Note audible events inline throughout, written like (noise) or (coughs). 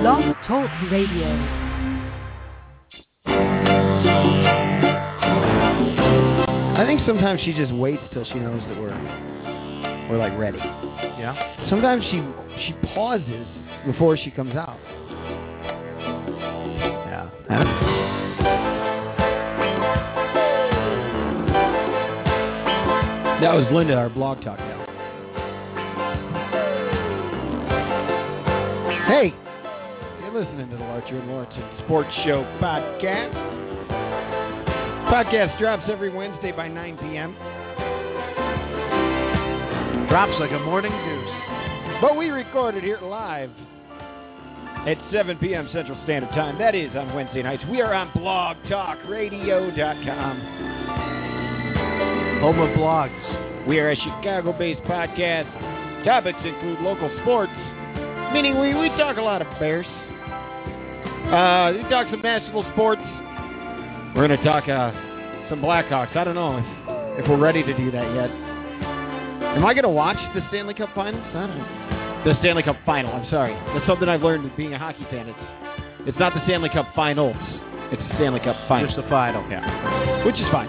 Blog Talk Radio. I think sometimes she just waits till she knows that we're we're like ready. Yeah. Sometimes she she pauses before she comes out. Yeah. I. That was Linda, our blog talk now. Hey, you're listening to the Larcher and Lawrence Sports Show podcast. Podcast drops every Wednesday by 9 p.m. Drops like a morning dew. But we recorded here live at 7 p.m. Central Standard Time. That is on Wednesday nights. We are on blogtalkradio.com. Home of blogs. We are a Chicago-based podcast. Topics include local sports, meaning we, we talk a lot of Bears. Uh, we talk some national sports. We're going to talk uh, some Blackhawks. I don't know if, if we're ready to do that yet. Am I going to watch the Stanley Cup Finals? I don't know. The Stanley Cup Final. I'm sorry. That's something I've learned being a hockey fan. It's it's not the Stanley Cup Finals. It's the Stanley Cup Final Just the final. Yeah. which is fine.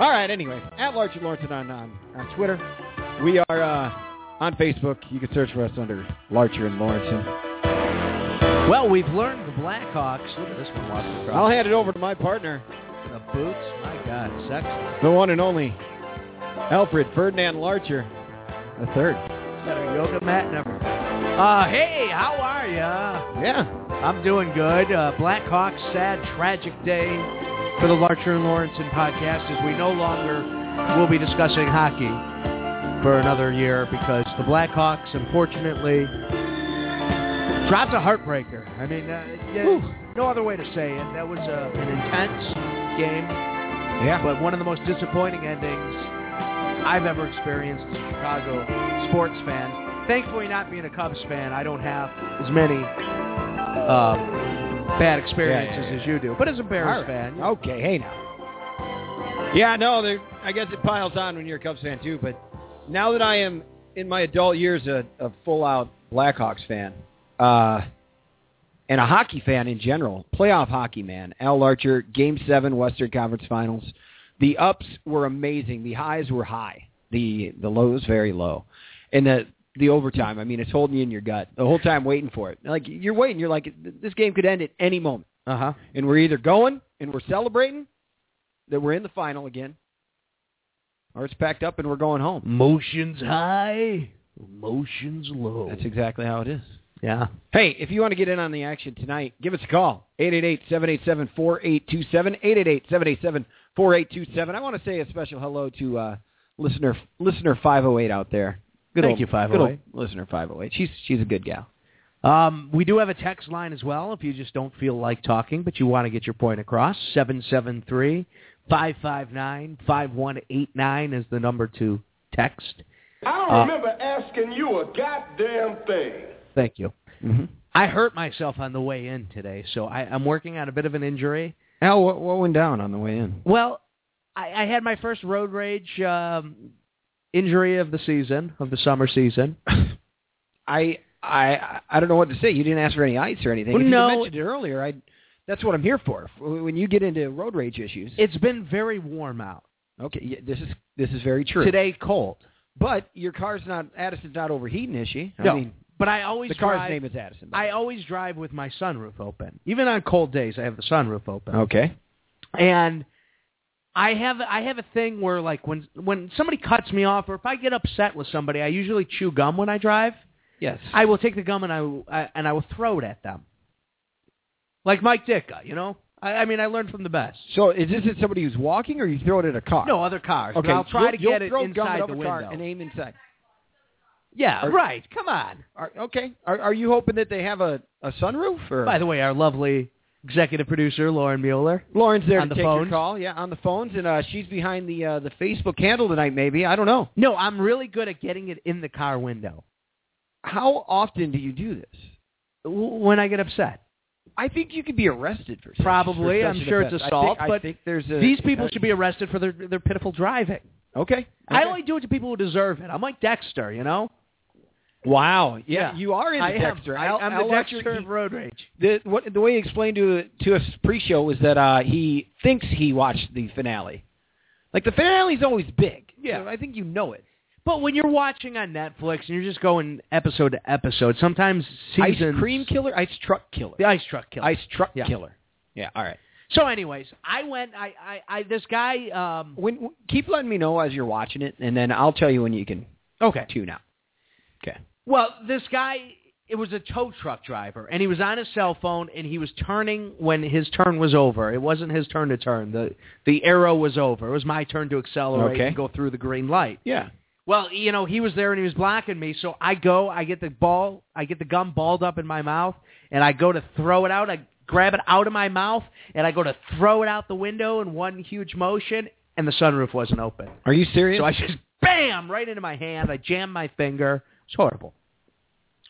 All right, anyway, at Larcher Lawrence on, on, on Twitter. We are uh, on Facebook. You can search for us under Larcher and Lawrence. Well, we've learned the Blackhawks. Look at this one walking across. I'll hand it over to my partner, the boots. My God, sexy. the one and only Alfred Ferdinand Larcher, the third. Got a yoga mat and everything. Uh, hey, how are ya? Yeah. I'm doing good. Uh, Blackhawks, sad, tragic day for the Larcher and Lorensen podcast as we no longer will be discussing hockey for another year because the Blackhawks, unfortunately, dropped a heartbreaker. I mean, uh, yeah, no other way to say it. That was uh, an intense game, Yeah. but one of the most disappointing endings I've ever experienced as a Chicago sports fan. Thankfully, not being a Cubs fan, I don't have as many uh, bad experiences Yeah, yeah, yeah. as you do. But as a Bears All right. fan, Okay, hey now. Yeah, no, there, I guess it piles on when you're a Cubs fan too. But now that I am in my adult years a, a full-out Blackhawks fan, uh, and a hockey fan in general, playoff hockey man, Al Larcher, Game Seven Western Conference Finals. The ups were amazing. The highs were high. The the lows very low, and the the overtime. I mean, it's holding you in your gut the whole time, waiting for it. Like you're waiting. You're like, this game could end at any moment uh huh. and we're either going and we're celebrating that we're in the final again, or it's packed up and we're going home. Motions high, motions low. That's exactly how it is. Yeah. Hey, if you want to get in on the action tonight, give us a call. 888-787-4827, 888-787-4827. I want to say a special hello to uh, listener listener 508 out there. Good Thank old, you, Good 508. old listener 508. She's she's a good gal. Um, we do have a text line as well if you just don't feel like talking, but you want to get your point across. 773 559 5189 is the number to text. I don't Uh, remember asking you a goddamn thing. Thank you. Mm-hmm. I hurt myself on the way in today, so I, I'm working on a bit of an injury. Al, what, what went down on the way in? Well, I, I had my first road rage um, injury of the season, of the summer season. (coughs) I I I don't know what to say. You didn't ask for any ice or anything. Well, if no. you mentioned it earlier, I that's what I'm here for. When you get into road rage issues, It's been very warm out. okay, yeah, this is this is very true. Today, cold. but your car's not Addison's not overheating, is she? I No, mean, but I always the car's drive, name is Addison. I way. always drive with my sunroof open. Even on cold days, I have the sunroof open. okay. And I have I have a thing where like when when somebody cuts me off or if I get upset with somebody, I usually chew gum when I drive. Yes. I will take the gum and I, will- I and I will throw it at them. Like Mike Ditka, you know. I, I mean, I learned from the best. so is this at somebody who's walking, or you throw it at a car? No other cars. Okay. but I'll try you'll, to you'll get it throw gum inside at the a window. car and aim inside. Yeah, Are- right. Come on. Are, okay. Are, are you hoping that they have a, a sunroof? Or By the way, our lovely executive producer Lauren Mueller. Lauren's there on to the take phones? your call. Yeah, on the phones, and uh, she's behind the uh, the Facebook handle tonight. Maybe I don't know. No, I'm really good at getting it in the car window How often do you do this? when I get upset. I think you could be arrested for Probably. for I'm sure it's assault, I think, I but think there's a, These people uh, should be arrested for their their pitiful driving. Okay. I only do it to people who deserve it. I'm like Dexter, you know. Wow. Yeah, Yeah. you are in the I am. Dexter. I, I'm Al the Dexter of road rage. the what the way he explained to to us pre-show was that uh, he thinks he watched the finale. Like the finale's always big. Yeah. So I think you know it. But when you're watching on Netflix and you're just going episode to episode, sometimes seasons. Ice cream killer, ice truck killer, The ice truck killer. ice truck Yeah. killer. Yeah. All right. So, anyways, I went. I, I, I this guy. Um, When keep letting me know as you're watching it, and then I'll tell you when you can okay. tune out. Well, this guy, it was a tow truck driver, and he was on his cell phone, and he was turning when his turn was over. It wasn't his turn to turn. the The arrow was over. It was my turn to accelerate Okay. and go through the green light. Yeah. Well, you know, he was there and he was blocking me, so I go, I get the ball, I get the gum balled up in my mouth, and I go to throw it out. I grab it out of my mouth, and I go to throw it out the window in one huge motion, and the sunroof wasn't open. Are you serious? So I just bam right into my hand. I jammed my finger. It's horrible.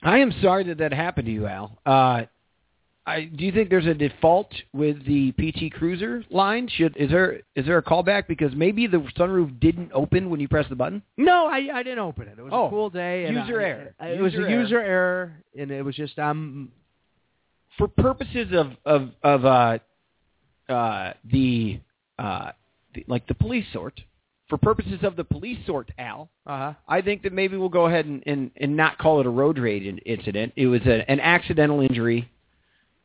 I am sorry that that happened to you, Al. Uh, I, do you think there's a default with the PT Cruiser line? Should is there is there a callback because maybe the sunroof didn't open when you pressed the button? No, I I didn't open it. It was Oh, a cool day. and user I- error. I- It was User a user error, and it was just um For purposes of of of uh, uh, the uh, the, like the police sort, for purposes of the police sort, Al, uh huh. I think that maybe we'll go ahead and, and, and not call it a road rage in- incident. It was a, an accidental injury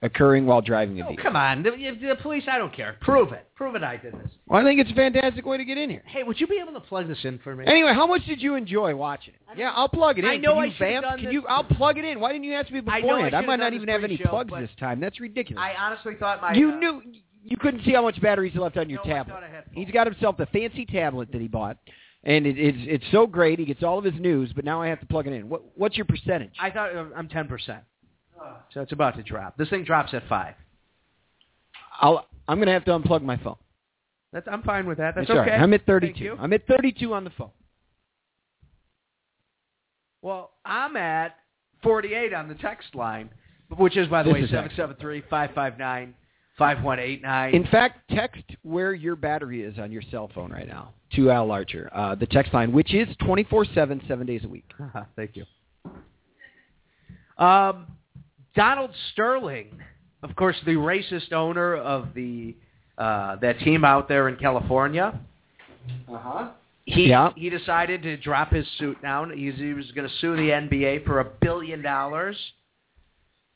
occurring while driving a Oh, vehicle. come on, the, the police. I don't care. Prove it. Prove it. I did this. Well, I think it's a fantastic way to get in here. Hey, would you be able to plug this in for me? Anyway, how much did you enjoy watching it? Yeah, I'll plug it in. I know Can I you should've vamp? done Can this- you? I'll plug it in. Why didn't you ask me I know I beforehand? I, should've might not even have any pre-show, plugs this time. That's ridiculous. I honestly thought my you uh, knew you couldn't see how much batteries left on your No, tablet. thought I had full. He's got himself the fancy tablet that he bought, and it, it's it's so great. He gets all of his news, but now I have to plug it in. What what's your percentage? I thought uh, I'm ten percent. So it's about to drop. This thing drops at five. I'll I'm gonna have to unplug my phone. That's I'm fine with that. That's It's okay. right. I'm at 32. I'm at 32 on the phone. Well, I'm at 48 on the text line, which is, by the This way, seven seven three five five nine five one eight nine. In fact, text where your battery is on your cell phone right now to Al Larcher. Uh, the text line, which is 24/7, seven days a week. (laughs) Thank you. Um, Donald Sterling, of course, the racist owner of the uh, that team out there in California. Uh-huh. He Yeah. he decided to drop his suit down. He's, he was going to sue the NBA for a billion dollars.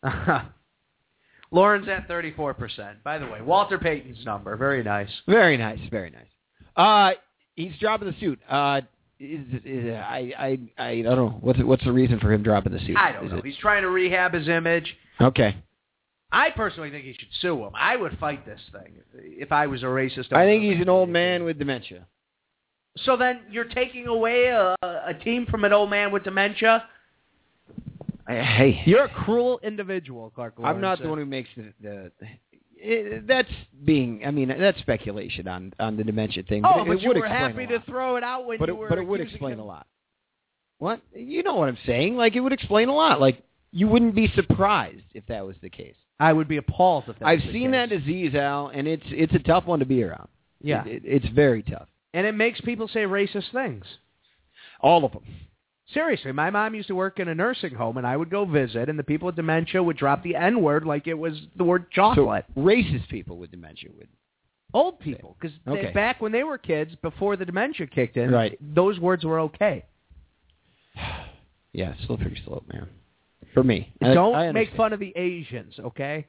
(laughs) Lauren's at thirty four percent. By the way, Walter Payton's number, very nice. Very nice, very nice. Uh, he's dropping the suit. Uh, is, is, I, I, I don't know. What's what's the reason for him dropping the suit? I don't Is know. it- He's trying to rehab his image. Okay. I personally think he should sue him. I would fight this thing if I was a racist. I think he's an old man with dementia. So then you're taking away a, a team from an old man with dementia. Eh, hey, You're a cruel individual, Clark. I'm not the one who makes the. the it, that's being. I mean, that's speculation on on the dementia thing. Oh, it, but it you would were happy to throw it out when but you it, were. but it would explain him. a lot. What you know what I'm saying? Like it would explain a lot. Like you wouldn't be surprised if that was the case. I would be appalled if that I've was the seen case. that disease, Al, and it's it's a tough one to be around. Yeah, It- it- it's very tough. and it makes people say racist things. All of them. Seriously, my mom used to work in a nursing home, and I would go visit, and the people with dementia would drop the N word like it was the word chocolate. So racist people with dementia would. Old people, because Okay. back when they were kids, before the dementia kicked in, Right. those words were okay. (sighs) Yeah, slippery slope, man. For me, Don't I make fun of the Asians, okay?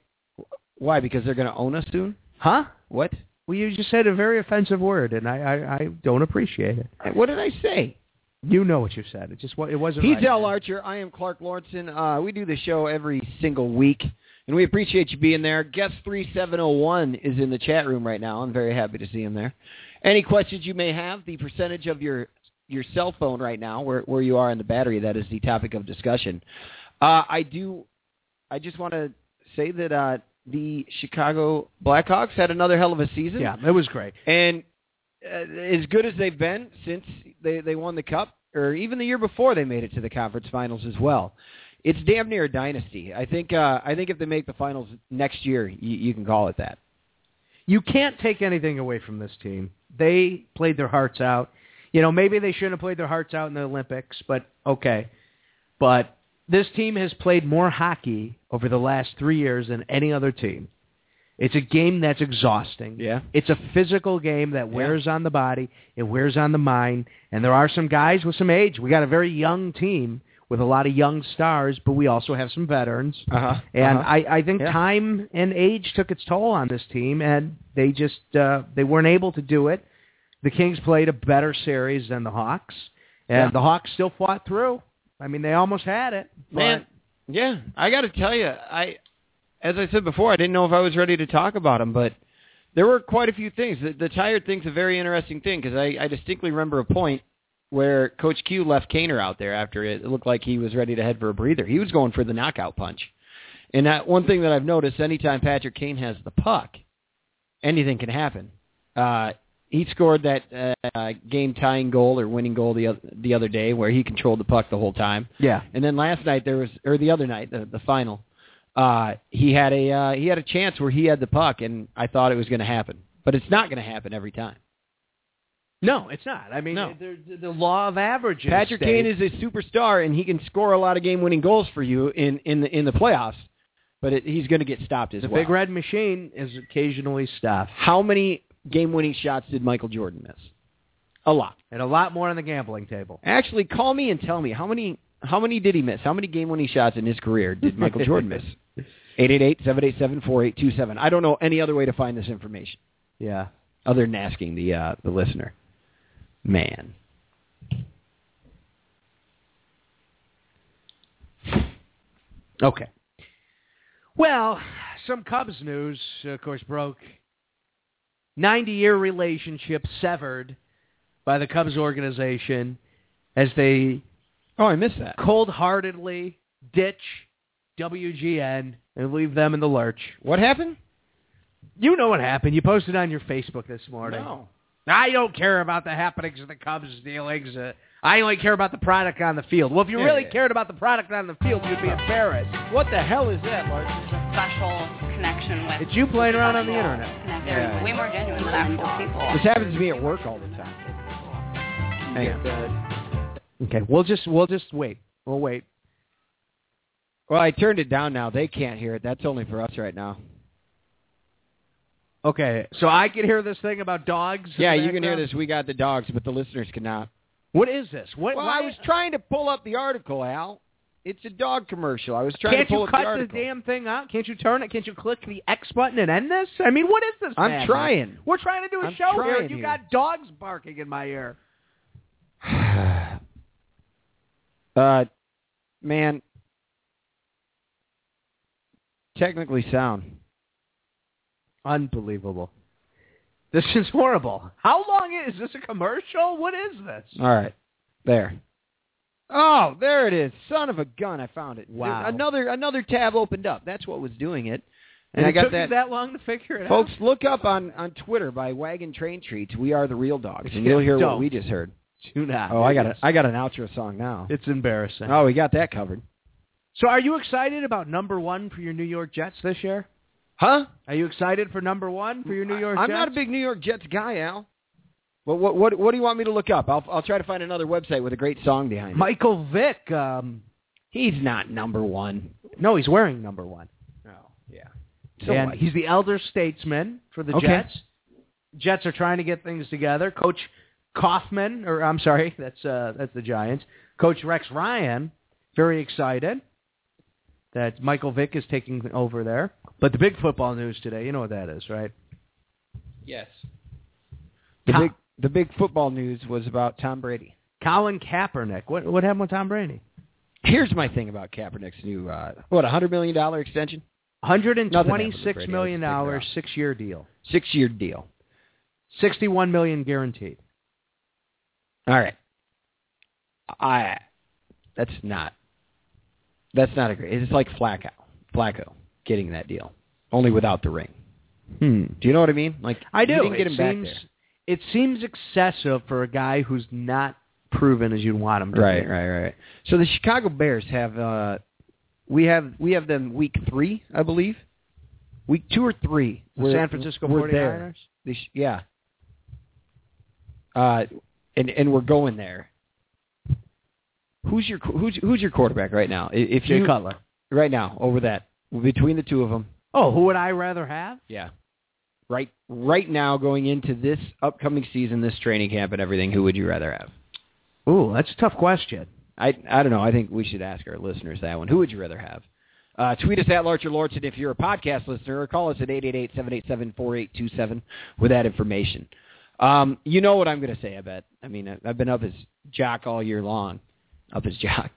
Why? Because they're going to own us soon. Huh? What? Well, you just said a very offensive word, and I, I, I don't appreciate it. What did I say? You know what you said. It just it wasn't. He's right. Al Larcher. I am Clark Lorensen. Uh, we do the show every single week, and we appreciate you being there. Guest 3701 is in the chat room right now. I'm very happy to see him there. Any questions you may have, the percentage of your your cell phone right now, where, where you are in the battery, that is the topic of discussion. Uh, I do. I just want to say that uh, the Chicago Blackhawks had another hell of a season. Yeah, it was great. And as good as they've been since they, they won the cup, or even the year before they made it to the conference finals as well, it's damn near a dynasty. I think uh, I think if they make the finals next year, you, you can call it that. You can't take anything away from this team. They played their hearts out. You know, maybe they shouldn't have played their hearts out in the Olympics, but okay. but this team has played more hockey over the last three years than any other team. It's a game that's exhausting. Yeah. It's a physical game that wears on the body. It wears on the mind. And there are some guys with some age. We got a very young team with a lot of young stars, but we also have some veterans. Uh-huh. And Uh-huh. I, I think Yeah. time and age took its toll on this team, and they just uh, they weren't able to do it. The Kings played a better series than the Hawks, and Yeah. the Hawks still fought through. I mean, they almost had it. but- Man, yeah, I got to tell you, I, as I said before, I didn't know if I was ready to talk about them, but there were quite a few things. The, the tired thing's a very interesting thing because I, I distinctly remember a point where Coach Q left Kaner out there after it. it looked like he was ready to head for a breather. He was going for the knockout punch. And that one thing that I've noticed, anytime Patrick Kane has the puck, anything can happen. Uh, he scored that uh, game-tying goal or winning goal the other, the other day where he controlled the puck the whole time. yeah, And then last night there was, or the other night, the, the final, uh, he had a uh, he had a chance where he had the puck, and I thought it was going to happen, but it's not going to happen every time. no, it's not. I mean, No. the, law of averages. Patrick Kane is a superstar, and he can score a lot of game-winning goals for you in in the in the playoffs, but it, he's going to get stopped as the well. The big red machine is occasionally stopped, How many game-winning shots did Michael Jordan miss? A lot. and a lot more on the gambling table. Actually, call me and tell me how many how many did he miss? How many game-winning shots in his career did Michael Jordan miss? (laughs) 888-787-4827. I don't know any other way to find this information Yeah. other than asking the uh, the listener. Man. Okay. Well, some Cubs news, of course, broke. 90-year relationship severed by the Cubs organization as they Oh, I missed that. cold-heartedly ditch WGN and leave them in the lurch. What happened? You know what happened. You posted on your Facebook this morning. No. I don't care about the happenings of the Cubs dealings. Uh, I only care about the product on the field. Well, if you Yeah, really yeah. cared about the product on the field, you'd be embarrassed. What the hell is that, Mark? There's a special connection with. It's you playing around on the internet. Connect- Yeah. Way more genuine than actual people. This happens to me at work all the time. Hang on. Okay, we'll just we'll just wait. We'll wait. Well, I turned it down now. They can't hear it. That's only for us right now. Okay, so I can hear this thing about dogs. Yeah, you can hear this. We got the dogs, but the listeners cannot. What is this? What? Well, why- I was trying to pull up the article, Al. It's a dog commercial. I was trying Can't to pull you up cut the the, damn thing out? Can't you turn it? Can't you click the X button and end this? I mean, what is this? I'm madness? trying. We're trying to do a I'm show here, you here. got dogs barking in my ear. (sighs) (sighs) uh, man, technically sound. Unbelievable. This is horrible. How long is this a commercial? What is this? All right, there. Oh, there it is. Son of a gun! I found it. Wow. Another another tab opened up. That's what was doing it. And, And I it got took that. you that long to figure it Folks, out. look up on on Twitter by Wagon Train Treats. We are the real dogs, and you'll hear what Don't. we just heard. Do not. Oh, I got a, I got an outro song now. It's embarrassing. Oh, we got that covered. So, are you excited about number one for your New York Jets this year? Huh? Are you excited for number one for your New York I'm Jets? not a big New York Jets guy, Al. But what what what do you want me to look up? I'll I'll try to find another website with a great song behind it. Michael Vick. Um, He's not number one. no, he's wearing number one. Oh, yeah. and what? he's the elder statesman for the Okay. Jets. Jets are trying to get things together. Coach Coughlin, or I'm sorry, that's uh, that's the Giants. Coach Rex Ryan, very excited that Michael Vick is taking over there. But the big football news today, you know what that is, right? yes. The Tom- big the big football news was about Tom Brady. Colin Kaepernick. What what happened with Tom Brady? Here's my thing about Kaepernick's new uh, what a hundred million dollar extension, Hundred and Nothing happened with twenty-six Brady. million Let's take dollars, it six-year deal, six year deal. sixty-one million guaranteed. All right. I that's not that's not a great. It's like Flacco, Flacco getting that deal, only without the ring. Hmm. Do you know what I mean? Like I do. Didn't get it him back seems there. it seems excessive for a guy who's not proven as you'd want him to Right, be. right, right. So the Chicago Bears have uh we have we have them week three, I believe. Week two or three. The San Francisco we're 49ers? there. They yeah. Uh, and and we're going there. Who's your who's who's your quarterback right now? If Jay you Cutler. right now over that between the two of them, Oh, who would I rather have? yeah. Right right now going into this upcoming season, this training camp and everything, who would you rather have? Ooh, that's a tough question. I I don't know. I think we should ask our listeners that one. Who would you rather have? Uh, tweet us at Larcher Lorton if you're a podcast listener, or call us at 888-787-4827 with that information. Um, you know what I'm going to say, I bet. I mean, I- I've been up as jock all year long. Up as jock.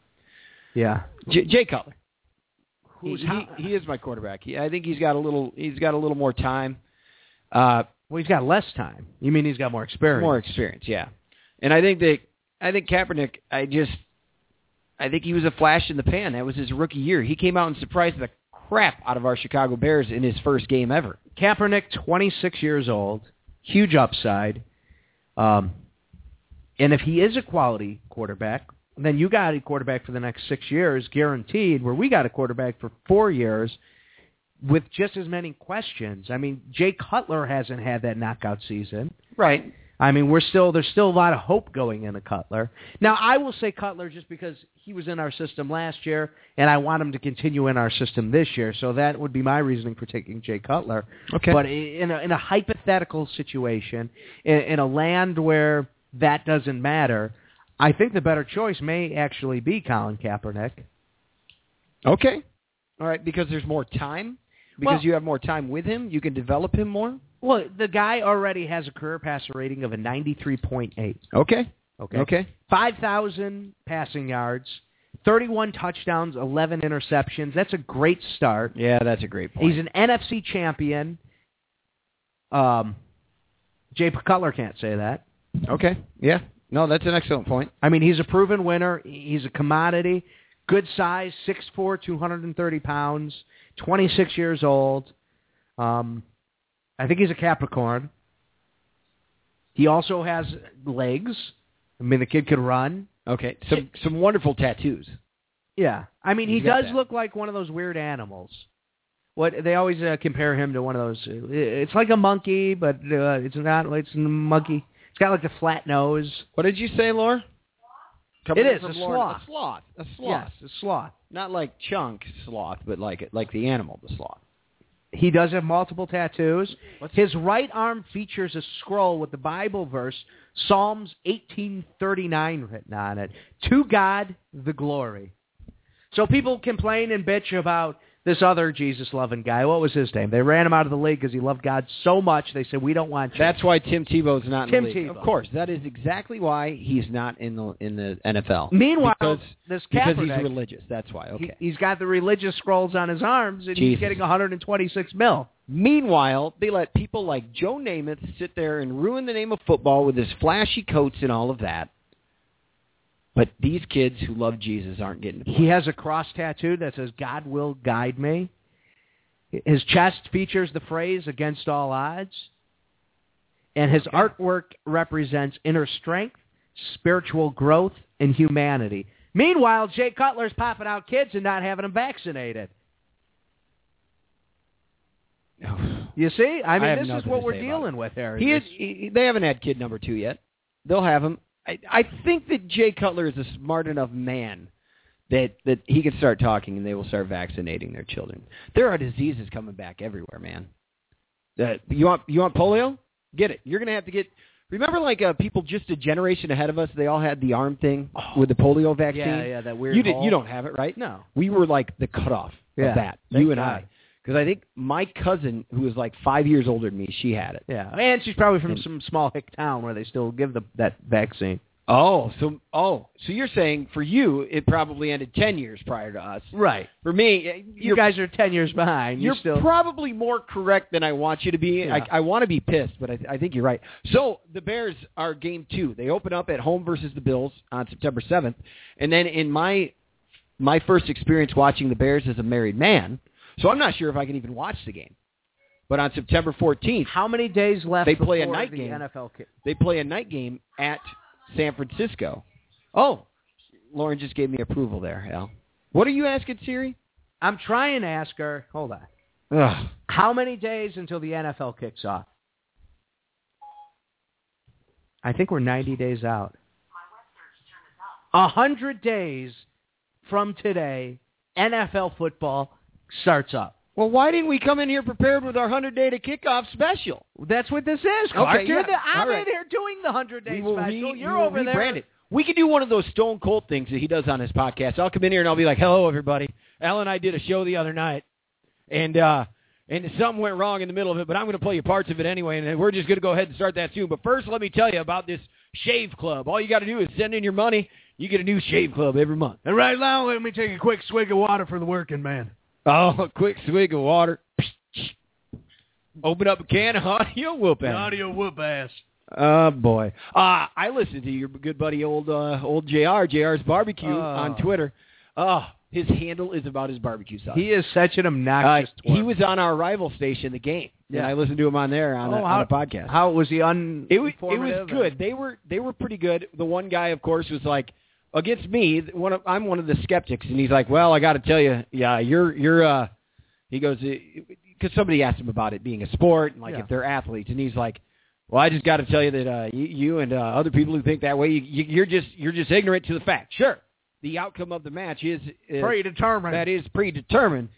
Yeah. J- Jay Cutler. He, Who's he, how- he is my quarterback. He, I think he's got a little he's got a little more time, uh, Well, he's got less time. You mean he's got more experience? more experience. Yeah, and I think that I think Kaepernick. I just I think he was a flash in the pan. That was his rookie year. He came out and surprised the crap out of our Chicago Bears in his first game ever. Kaepernick, 26 years old, huge upside. Um, and if he is a quality quarterback, then you got a quarterback for the next six years, guaranteed. Where we got a quarterback for four years with just as many questions. I mean, Jay Cutler hasn't had that knockout season. Right. I mean, we're still there's still a lot of hope going into Cutler. Now, I will say Cutler just because he was in our system last year, and I want him to continue in our system this year. So that would be my reasoning for taking Jay Cutler. Okay. But in a, in a hypothetical situation, in, in a land where that doesn't matter, I think the better choice may actually be Colin Kaepernick. Okay. All right, because there's more time. Because Well- you have more time with him, you can develop him more. Well, the guy already has a career passer rating of a 93.8. Okay. Okay. Okay. 5,000 passing yards, 31 touchdowns, 11 interceptions. That's a great start. Yeah, that's a great point. He's an NFC champion. Um, Jay Cutler can't say that. okay. Yeah. No, that's an excellent point. I mean, he's a proven winner. He's a commodity. Good size, 6'4", 230 pounds, 26 years old. Um, I think he's a Capricorn. He also has legs. I mean, the kid could run. Okay. Some some wonderful tattoos. Yeah, I mean, he does that. look like one of those weird animals. What they always uh, compare him to one of those. It's like a monkey, but uh, it's not. It's a monkey. It's got like a flat nose. What did you say, Laura? Coming It in is, from a Lauren- sloth. A sloth. A sloth. Yes, a sloth. Not like chunk sloth, but like like the animal, the sloth. He does have multiple tattoos. His right arm features a scroll with the Bible verse Psalms 18:39 written on it. To God the glory. So people complain and bitch about this other Jesus loving guy. What was his name? They ran him out of the league because he loved God so much. They said we don't want you. That's why Tim Tebow's not in Tim the league. Tebow. Of course, that is exactly why he's not in the in the NFL. Meanwhile, because, this because he's religious. That's why. Okay. he, he's got the religious scrolls on his arms, and he's Jesus. getting 126 mil. Meanwhile, they let people like Joe Namath sit there and ruin the name of football with his flashy coats and all of that. But these kids who love Jesus aren't getting. He has a cross tattoo that says "God will guide me." His chest features the phrase "Against all odds," and his artwork represents inner strength, spiritual growth, and humanity. Meanwhile, Jay Cutler's popping out kids and not having them vaccinated. (sighs) You see, I mean, have this is what we're dealing with here. He is. He, they haven't had kid number two yet. They'll have him. I, I think that Jay Cutler is a smart enough man that that he can start talking and they will start vaccinating their children. There are diseases coming back everywhere, man. Uh, you want you want polio? Get it. You're gonna have to get. Remember, like uh, people just a generation ahead of us, they all had the arm thing with the polio vaccine. Yeah, yeah, that weird. You did. You don't have it, right? No. We were like the cutoff Yeah, of that. You and God. I. Because I think my cousin, who was like five years older than me, she had it. Yeah, and she's probably from some small hick town where they still give the that vaccine. Oh, so oh, so you're saying for you it probably ended ten years prior to us. Right. For me, eh, You guys are ten years behind. you're You're still probably more correct than I want you to be. Yeah. I, I want to be pissed, but I, I think you're right. So the Bears are game two. They open up at home versus the Bills on September seventh, and then in my my first experience watching the Bears as a married man, so I'm not sure if I can even watch the game. But on September 14th, How many days left? They play a night the game. NFL they play a night game at San Francisco. Oh, Lauren just gave me approval there, Al. What are you asking Siri? I'm trying to ask her. Hold on. Ugh. How many days until the NFL kicks off? I think we're 90 days out. A hundred days from today, NFL football starts up. Well, why didn't we come in here prepared with our 100 day to kickoff special? That's what this is. Clark. Okay, You're yeah. the, I'm All right. in here doing the hundred day We will special. re- You're over there. it. We could do one of those Stone Cold things that he does on his podcast. I'll come in here and I'll be like, "Hello, everybody. Al and I did a show the other night, and uh, and something went wrong in the middle of it, but I'm going to play you parts of it anyway, and we're just going to go ahead and start that soon. But first, let me tell you about this Shave Club. All you got to do is send in your money. You get a new Shave Club every month. And right now, let me take a quick swig of water for the working man. Oh, a quick swig of water. Open up a can of audio whoop ass. Audio whoop ass. Oh boy. Uh I listened to your good buddy old uh old JR, JR's barbecue Oh. on Twitter. Oh, his handle is about his barbecue sauce. He is such an uh, obnoxious. he was on our rival station, the game. Yeah. And I listened to him on there on, Oh, a, how- on a podcast. How was he un? it was it was informative? good. They were they were pretty good. The one guy, of course, was like against me. One of, I'm one of the skeptics, and he's like, "Well, I got to tell you, yeah, you're you're." uh He goes because somebody asked him about it being a sport and like Yeah. if they're athletes, and he's like, "Well, I just got to tell you that uh, you, you and uh, other people who think that way, you, you, you're just you're just ignorant to the fact. Sure, the outcome of the match is, is predetermined. that is predetermined."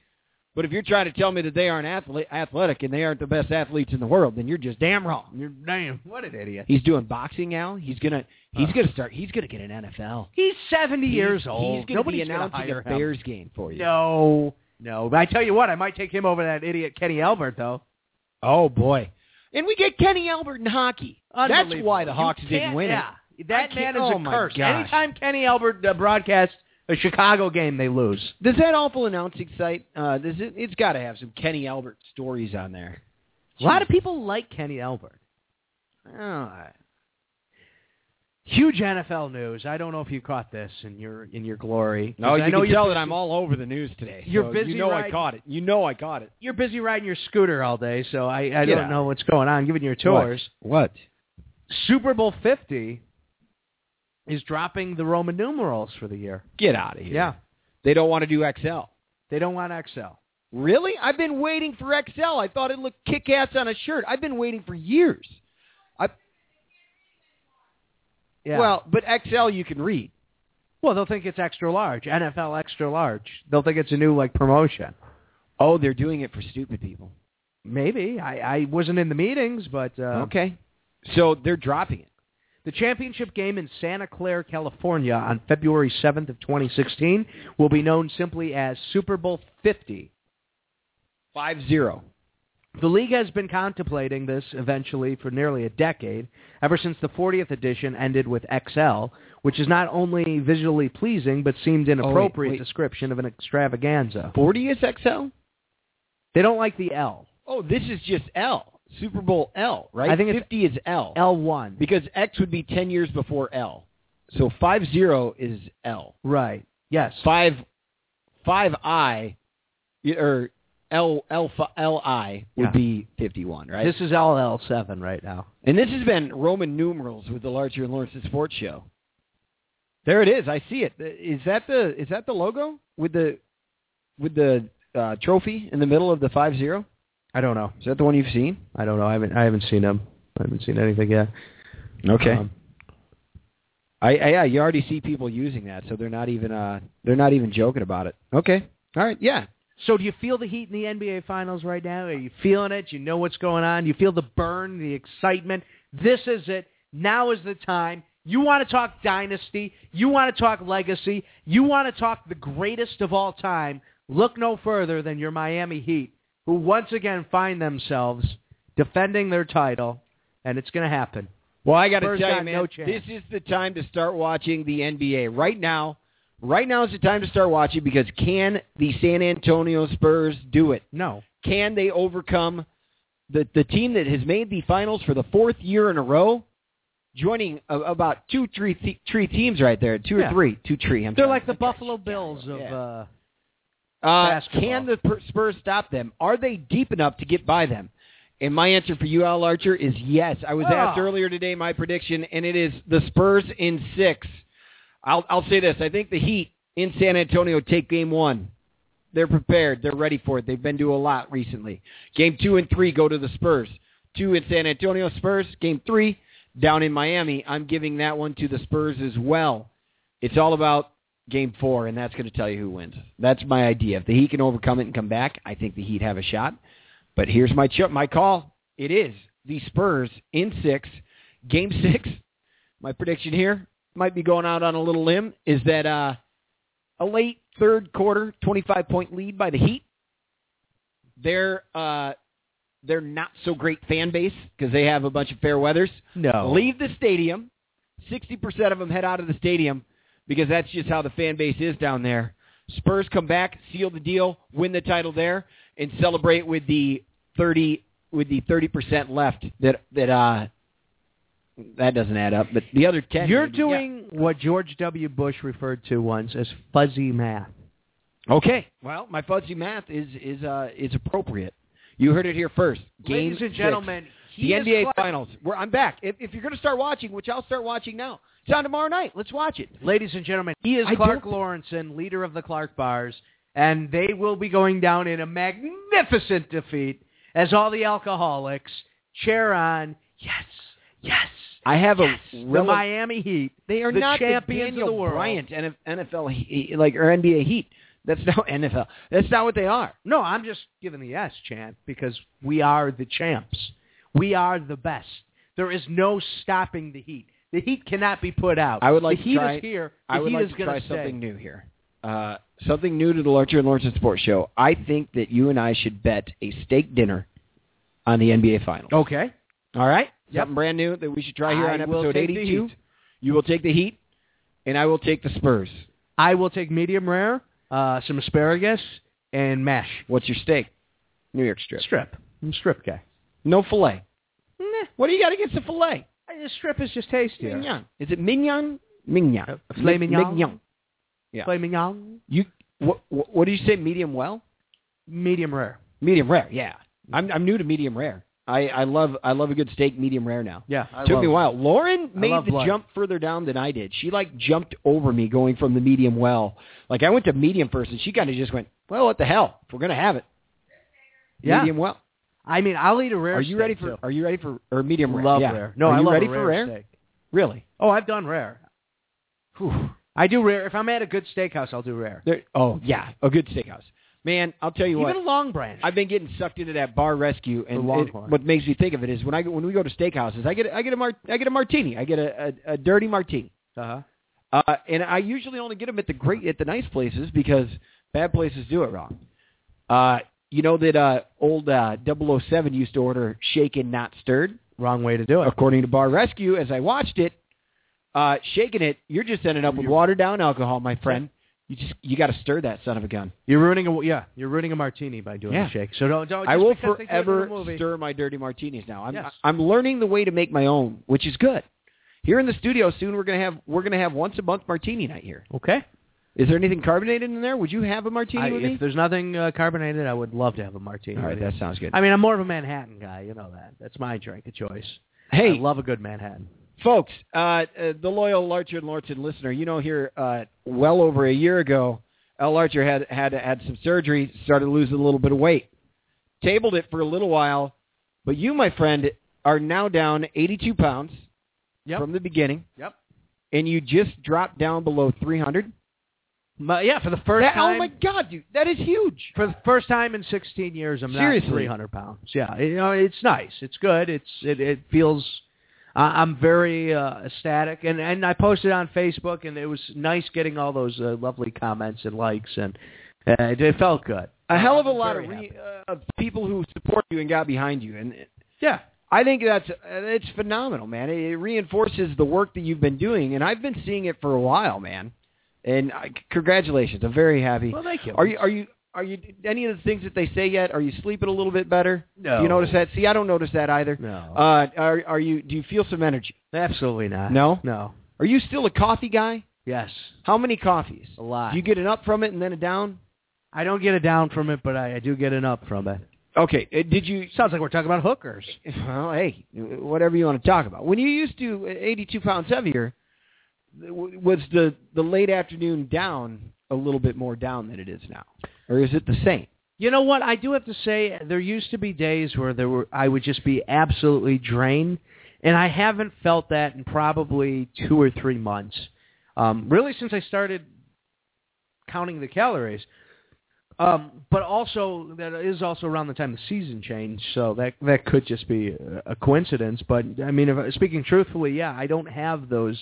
But if you're trying to tell me that they aren't athlete, athletic and they aren't the best athletes in the world, then you're just damn wrong. You're damn. What an idiot. He's doing boxing now. He's gonna he's Uh. gonna start. He's gonna get an NFL. He's seventy years old. He's gonna Nobody's be announcing a him. Bears game for you. No, no. But I tell you what, I might take him over that idiot Kenny Albert though. Oh boy! And we get Kenny Albert in hockey. That's why the Hawks didn't win yeah. it. That man can't- is oh a curse. gosh. Anytime Kenny Albert uh, broadcasts a Chicago game, they lose. Does that awful announcing site? Uh, does it? It's got to have some Kenny Albert stories on there. A lot of people like Kenny Albert. Oh, Huge NFL news. I don't know if you caught this in your in your glory. no, you I know can tell busy, that I'm all over the news today. You're so busy You know I caught it. You know I caught it. You're busy riding your scooter all day, so I, I don't out. know what's going on. Giving your tours. What? Super Bowl Fifty is dropping the Roman numerals for the year. Get out of here. Yeah, They don't want to do XL. they don't want XL. Really? I've been waiting for XL. I thought it looked kick ass on a shirt. I've been waiting for years. I Yeah. well, but XL you can read. well, they'll think it's extra large, NFL extra large. They'll think it's a new like promotion. Oh, they're doing it for stupid people. Maybe I, I wasn't in the meetings, but uh, okay. So they're dropping it. The championship game in Santa Clara, California on February 7th of 2016 will be known simply as Super Bowl 50. Five zero. The league has been contemplating this eventually for nearly a decade, ever since the 40th edition ended with XL, which is not only visually pleasing but seemed an Oh, wait, appropriate wait. description of an extravaganza. Forty is XL. They don't like the L. Oh, this is just L. Super Bowl L, right? I think it's fifty is L. L1. because X would be ten years before L. So five zero is L. Right. Yes. Five five I or L L L I would Yeah. be fifty one, right? This is LL7 right now. And this has been Roman numerals with the Larcher and Lawrence Sports Show. There it is. I see it. Is that the is that the logo with the with the uh, trophy in the middle of the five zero? I don't know. Is that the one you've seen? I don't know. I haven't. I haven't seen them. I haven't seen anything yet. Okay. Um, I, I yeah, you already see people using that, so they're not even uh they're not even joking about it. Okay. All right. Yeah. So do you feel the heat in the NBA Finals right now? Are you feeling it? You know what's going on? You feel the burn, the excitement? This is it. Now is the time. You want to talk dynasty. You want to talk legacy. You want to talk the greatest of all time. Look no further than your Miami Heat, who once again find themselves defending their title, and it's going to happen. Well, I got to tell you, man, no this is the time to start watching the NBA. Right now, right now is the time to start watching because can the San Antonio Spurs do it? No. Can they overcome the the team that has made the finals for the fourth year in a row? Joining a, about two, three, th- three teams right there, two Yeah. or three, two, three. I'm They're like the Buffalo Bills of Yeah. uh, Uh, can the Spurs stop them? Are they deep enough to get by them? And my answer for you, Al Larcher, is yes. I was asked Oh. earlier today my prediction, and it is the Spurs in six. I'll, I'll say this. I think the Heat in San Antonio take game one. They're prepared. They're ready for it. They've been to a lot recently. Game two and three go to the Spurs. Two in San Antonio Spurs. Game three down in Miami. I'm giving that one to the Spurs as well. It's all about game four, and that's going to tell you who wins. That's my idea. If the Heat can overcome it and come back, I think the Heat have a shot. But here's my ch- my call. It is the Spurs in six, game six. My prediction here might be going out on a little limb. Is that uh, a late third quarter, 25 point lead by the Heat? They're uh, they're not so great fan base because they have a bunch of fair weathers. No. Leave the stadium. 60% of them head out of the stadium because that's just how the fan base is down there. Spurs come back, seal the deal, win the title there, and celebrate with the 30 with the 30% left that that uh that doesn't add up, but the other 10 You're maybe. doing what George W. Bush referred to once as fuzzy math. Okay. Well, my fuzzy math is is uh is appropriate. You heard it here first. Game Ladies and six. gentlemen, the NBA Finals. Where I'm back. If, if you're going to start watching, which I'll start watching now, it's on tomorrow night. Let's watch it. Ladies and gentlemen, he is I Clark don't- Lorensen, leader of the Clark Bars, and they will be going down in a magnificent defeat as all the alcoholics cheer on, yes, yes, I have yes, a the Miami Heat. They are the not champions the of Daniel the world. Bryan NF NFL Heat- like or NBA Heat. That's not (laughs) NFL. That's not what they are. No, I'm just giving the yes chant because we are the champs. We are the best. There is no stopping the Heat. The Heat cannot be put out. I would like the to Heat try- is here. The I would Heat like is to gonna try stay. something new here. Uh, something new to the Larcher and Lawrence Sports Show. I think that you and I should bet a steak dinner on the NBA Finals. Okay. All right? Yep. Something brand new that we should try here I on episode take 82. You will take the Heat, and I will take the Spurs. I will take medium rare, uh, some asparagus, and mash. What's your steak? New York strip. Strip. I'm a strip guy. No filet. Nah, What do you got against the filet? The strip is just tastier. Mignon. Is it mignon? Mignon. Uh, filet mignon? Mignon. Yeah. Filet mignon, You what, what? What do you say? Medium well? medium rare. Medium rare. Yeah. I'm I'm new to medium rare. I, I love I love a good steak medium rare now. Yeah, I Took love me a while. Lauren made the blood. jump further down than I did. She like jumped over me going from the medium well. Like I went to medium first, and she kind of just went, "Well, what the hell? If we're gonna have it, Yeah. medium well." I mean, I'll eat a rare. Are you ready for? too. Are you ready for or medium rare? Love yeah. rare. No, are I you love ready a for rare rare? steak. Really? Oh, I've done rare. Whew. I do rare. If I'm at a good steakhouse, I'll do rare. There, oh yeah, a good steakhouse. Man, I'll tell you Even what. a long branch. I've been getting sucked into that bar rescue, and it, what makes me think of it is when I when we go to steakhouses, I get a, I get a mar- I get a martini, I get a, a, a dirty martini, uh-huh. uh, and I usually only get them at the great at the nice places because bad places do it wrong. Uh, you know that uh, old uh, 007 used to order shaken, not stirred. Wrong way to do it. According to Bar Rescue, as I watched it, uh, shaking it, you're just ending up with watered down alcohol, my friend. You just you got to stir that son of a gun. You're ruining a yeah. You're ruining a martini by doing Yeah. the shake. So don't don't. I will because they do it in forever stir my dirty martinis now. I'm Yes. I'm learning the way to make my own, which is good. Here in the studio soon we're gonna have we're gonna have once a month martini night here. Okay. Is there anything carbonated in there? Would you have a martini I, with me? if there's nothing uh, carbonated, I would love to have a martini. All right, with you. that sounds good. I mean, I'm more of a Manhattan guy. You know that. That's my drink of choice. hey, I love a good Manhattan. folks, uh, uh, the loyal Larcher and Lorton listener, you know here uh, well over a year ago, Al Larcher had had had some surgery, started losing a little bit of weight, tabled it for a little while, but you, my friend, are now down 82 pounds Yep. from the beginning. Yep. and you just dropped down below 300. My, yeah, for the first That- time. oh my God, dude, that is huge. For the first time in 16 years, I'm Seriously. not 300 pounds. Yeah, you know, it's nice. It's good. It's it, it feels. I'm very uh, ecstatic, and and I posted on Facebook, and it was nice getting all those uh, lovely comments and likes, and uh, it, felt good. A hell of a lot of, re, uh, of people who support you and got behind you, and yeah. I think that's it's phenomenal, man. It, it reinforces the work that you've been doing, and I've been seeing it for a while, man. And I, congratulations, I'm very happy. Well, thank you. Are you are you are you any of the things that they say yet? Are you sleeping a little bit better? No. Do you notice that? See, I don't notice that either. No. Uh, are are you? Do you feel some energy? Absolutely not. No? No. Are you still a coffee guy? Yes. How many coffees? A lot. Do you get an up from it and then a down? I don't get a down from it, but I, I do get an up from it. Okay. uh, Did you? Sounds like we're talking about hookers. Well, hey, whatever you want to talk about. When you used to uh, 82 pounds heavier, was the the late afternoon down a little bit more down than it is now, or is it the same? You know what? I do have to say there used to be days where there were I would just be absolutely drained, and I haven't felt that in probably two or three months. Um, really, since I started counting the calories. Um, but also that is also around the time the season changed, so that that could just be a, coincidence. But I mean, if, speaking truthfully, yeah, I don't have those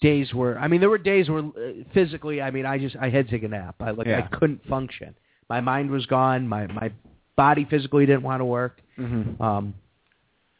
days where I mean, there were days where uh, physically, I mean, I just I had to take a nap. I like Yeah. I couldn't function. My mind was gone. My my body physically didn't want to work. Mm-hmm. Um,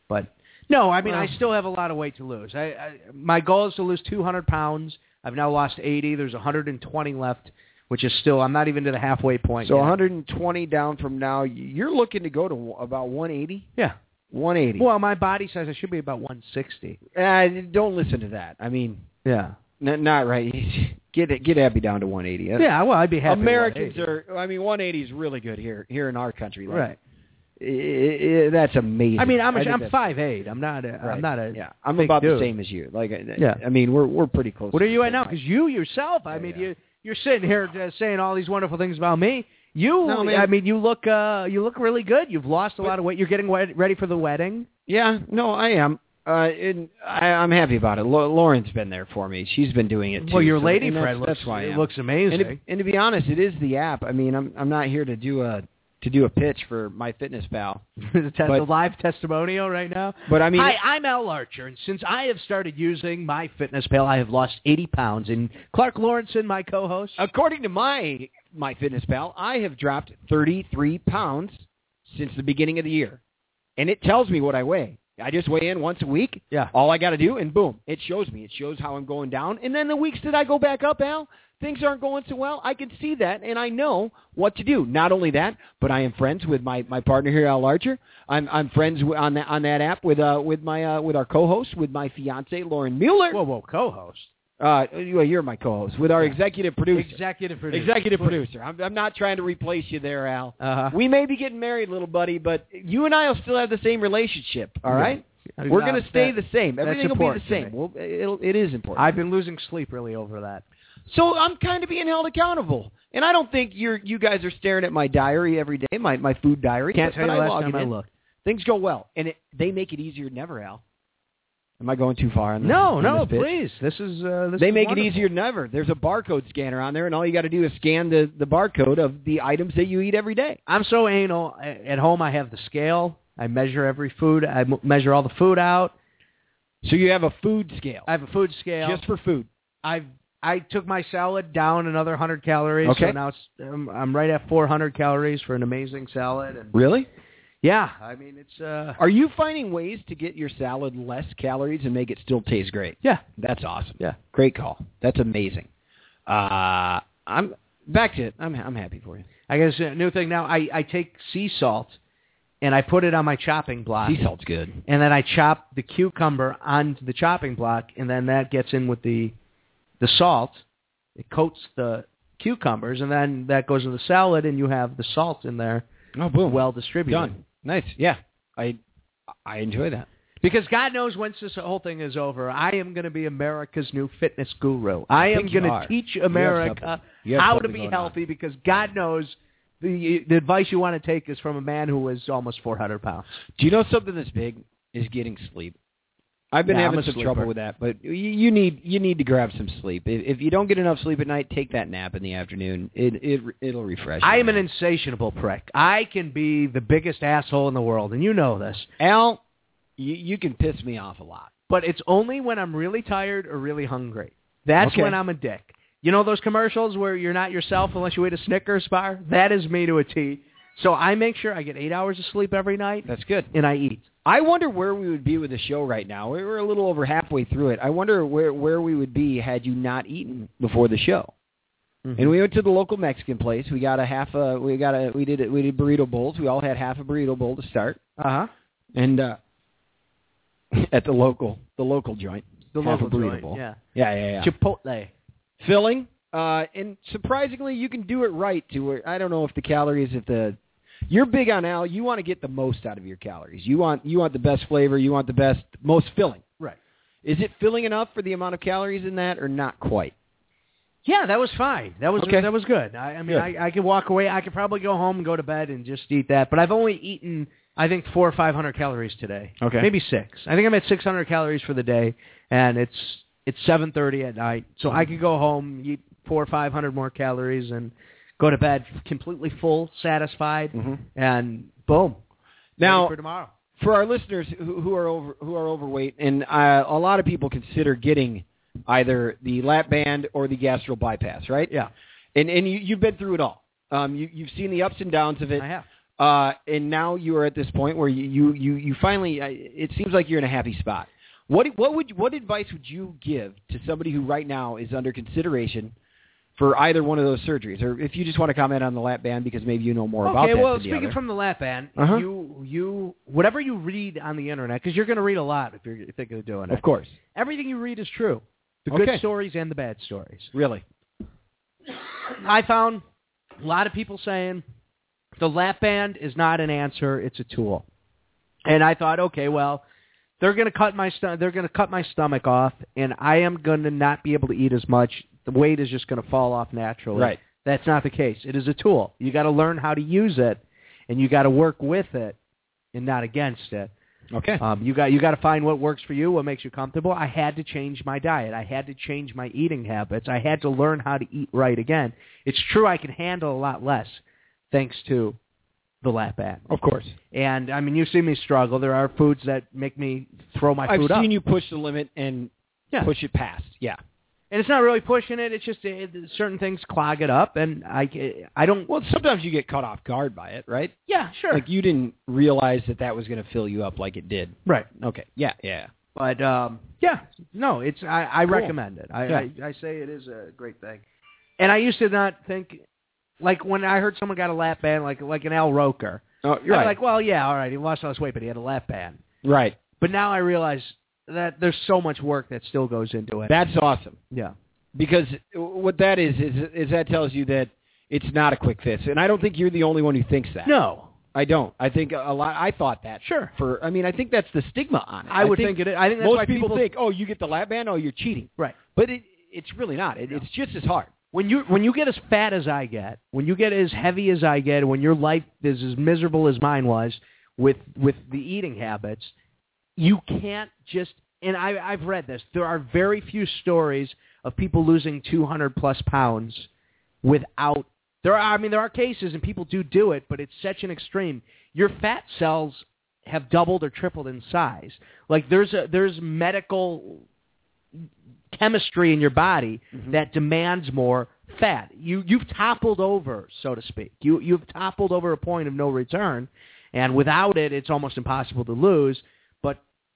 but no, I mean, I still have a lot of weight to lose. I, I my goal is to lose 200 pounds. I've now lost 80. There's 120 left, which is still I'm not even to the halfway point. So yet. 120 down from now. You're looking to go to about 180. Yeah. 180. Well, my body says I should be about 160. Uh, don't listen to that. I mean, Yeah. n- not right. (laughs) Get it, get Abby down to 180. Yeah. Well, I'd be happy. Americans are. I mean, 180 is really good here here in our country. Like, right. i- i- i- that's amazing. I mean, I'm a, think I'm five eight. I'm not a right. am not a yeah. I'm about dude. the same as you. Like, I- Yeah. I mean, we're we're pretty close. What are you at now? Because you yourself, I Yeah, mean, yeah. you you're sitting here uh, saying all these wonderful things about me. You, No, man. I mean, you look uh you look really good. You've lost a But- lot of weight. You're getting wed- ready for the wedding. Yeah, no, I am. Uh, and I, I'm happy about it. Lauren's been there for me. She's been doing it too. well, your so- lady and that's, friend looks that's why it looks amazing. And, to, and to be honest, it is the app. I mean, I'm I'm not here to do a to do a pitch for my fitness pal, (laughs) the, te- but- the live testimonial right now. but I mean, Hi, I'm Al Larcher, and since I have started using my fitness pal, I have lost 80 pounds. And Clark Lorensen, my co-host, according to my my fitness pal, I have dropped 33 pounds since the beginning of the year, and it tells me what I weigh. I just weigh in once a week. yeah, All I got to do, and boom, it shows me. It shows how I'm going down. And then the weeks that I go back up, Al, things aren't going so well. I can see that, and I know what to do. Not only that, but I am friends with my, my partner here, Al Larcher. I'm I'm friends on that on that app with uh with my uh, with our co-host, with my fiance Lauren Mueller. whoa, whoa, co-host, Uh, you're my co-host with our executive producer. executive producer, Executive producer. I'm, I'm not trying to replace you there, Al. Uh-huh. We may be getting married, little buddy, but you and I will still have the same relationship. All right. We're Uh, going to stay that- the same. Everything will be the same. Well, it'll, it is important. I've been losing sleep really over that. so I'm kind of being held accountable, and I don't think you're you guys are staring at my diary every day, my my food diary. Can't but, tell you but last time I looked. Things go well, and it, they make it easier than ever, Al. Am I going too far? On this, No, on no, this please. This is uh, this They is make wonderful. it easier than ever. There's a barcode scanner on there, and all you got to do is scan the the barcode of the items that you eat every day. I'm so anal. At home, I have the scale. I measure every food. I m- measure all the food out. So you have a food scale I have a food scale. just for food. I've I took my salad down another 100 calories. Okay. So now it's, um, I'm right at 400 calories for an amazing salad. And Really? Yeah, I mean it's uh Are you finding ways to get your salad less calories and make it still taste great? yeah That's awesome. yeah. Great call. That's amazing. Uh, I'm back to it. I'm I'm happy for you. I guess a new thing now. I I take sea salt and I put it on my chopping block. Sea salt's good. and then I chop the cucumber onto the chopping block, and then that gets in with the the salt. It coats the cucumbers, and then that goes in the salad, and you have the salt in there, Oh, boom. well distributed. done. Nice. Yeah. I I enjoy that. Because God knows once this whole thing is over, I am going to be America's new fitness guru. I, am going to teach America something. You have how to be going on. healthy. Because God knows the the advice you want to take is from a man who is almost 400 pounds. Do you know something that's big is getting sleep. I've been Yeah, having some sleeper. trouble with that, but you, you need you need to grab some sleep. If, if you don't get enough sleep at night, take that nap in the afternoon. It it it'll refresh. you. I am an insatiable prick. I can be the biggest asshole in the world, and you know this. Al. You, you can piss me off a lot. but it's only when I'm really tired or really hungry. That's Okay. when I'm a dick. You know those commercials where you're not yourself unless you eat a Snickers bar? That is me to a T. So I make sure I get eight hours of sleep every night, That's good. and I eat. I wonder where we would be with the show right now. We- We're a little over halfway through it. I wonder where where we would be had you not eaten before the show. Mm-hmm. And we went to the local Mexican place. We got a half a we got a we did it we did burrito bowls. We all had half a burrito bowl to start. uh huh. And uh (laughs) at the local the local joint. The half local a burrito joint, bowl. yeah. Yeah, yeah, yeah. Chipotle. Filling. Uh and surprisingly you can do it right to where I don't know if the calories if the you're big on Al, you want to get the most out of your calories. You want you want the best flavor, you want the best most filling. Right. Is it filling enough for the amount of calories in that, or not quite? Yeah, that was fine. That was Okay. that was good. I, I mean, Good. I, I could walk away. I could probably go home and go to bed and just eat that. But I've only eaten, I think, four or five hundred calories today. Okay. maybe six. I think I'm at six hundred calories for the day, and it's It's 7:30 at night, so I could go home, eat four or five hundred more calories, and go to bed completely full, satisfied, Mhm. and boom. Now, for tomorrow. for our listeners who, who are over who are overweight, and uh, a lot of people consider getting either the lap band or the gastro bypass, right? Yeah, And and you, you've been through it all. Um, you, you've seen the ups and downs of it. I have. Uh, and now you are at this point where you you you, you finally. uh, It seems like you're in a happy spot. What what would what advice would you give to somebody who right now is under consideration for either one of those surgeries, or if you just want to comment on the lap band because maybe you know more about that. okay, well, the speaking other. from the lap band, Uh-huh. you you whatever you read on the internet, because you're going to read a lot if you're thinking of doing it. of course, Everything you read is true. The Okay. good stories and the bad stories. really. I found a lot of people saying the lap band is not an answer; it's a tool. And I thought, okay, well, they're going to cut my they're going to cut my stomach off, and I am going to not be able to eat as much. The weight is just going to fall off naturally. Right. That's not the case. It is a tool. You got to learn how to use it, and you got to work with it, and not against it. Okay. Um, you got you got to find what works for you, what makes you comfortable. I had to change my diet. I had to change my eating habits. I had to learn how to eat right again. It's true I can handle a lot less thanks to the lap band. of course. And I mean, you see me struggle. There are foods that make me throw my I've food seen up. you push the limit and Yeah. push it past. Yeah. And it's not really pushing it. It's just uh, certain things clog it up, and I I don't. Well, sometimes you get caught off guard by it, right? yeah, sure. Like you didn't realize that that was going to fill you up like it did. right. Okay. Yeah. Yeah. But um, yeah, no, it's I, I Cool. recommend it. I, Yeah. I I say it is a great thing. And I used to not think like when I heard someone got a lap band, like like an Al Roker. Oh, I was like, well, yeah, all right, he lost all his weight, but he had a lap band. right. But now I realize that there's so much work that still goes into it. That's awesome yeah, because what that is is is that tells you that it's not a quick fix, and I don't think you're the only one who thinks that. no, I don't. I think a lot. I thought that. Sure. For I mean, I think that's the stigma on it. I would think, it. I think that's most why people, think, oh, you get the lap band, oh, you're cheating. right. But it, it's really not. It, It's just as hard. when you when you get as fat as I get, when you get as heavy as I get, when your life is as miserable as mine was with with the eating habits, you can't just and I I've read this. There are very few stories of people losing 200 plus pounds without there are I mean there are cases and people do do it, but it's such an extreme. Your fat cells have doubled or tripled in size. Like there's a there's medical chemistry in your body mm-hmm. that demands more fat. You you've toppled over, so to speak. You you've toppled over a point of no return, and without it, it's almost impossible to lose.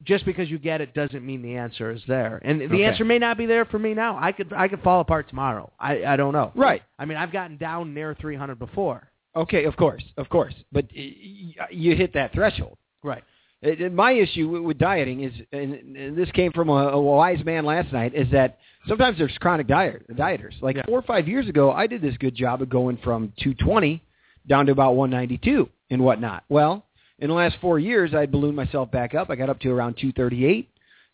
Just because you get it doesn't mean the answer is there, and the Okay. answer may not be there for me now. I could I could fall apart tomorrow. I I don't know. Right. I mean, I've gotten down near 300 before. Okay, of course, of course. But you hit that threshold. Right. My issue with, with dieting is, and, and this came from a, a wise man last night, is that sometimes there's chronic diet, dieters. Like Yeah. four or five years ago, I did this good job of going from 220 down to about 192 and whatnot. Well, in the last four years, I ballooned myself back up. I got up to around 238,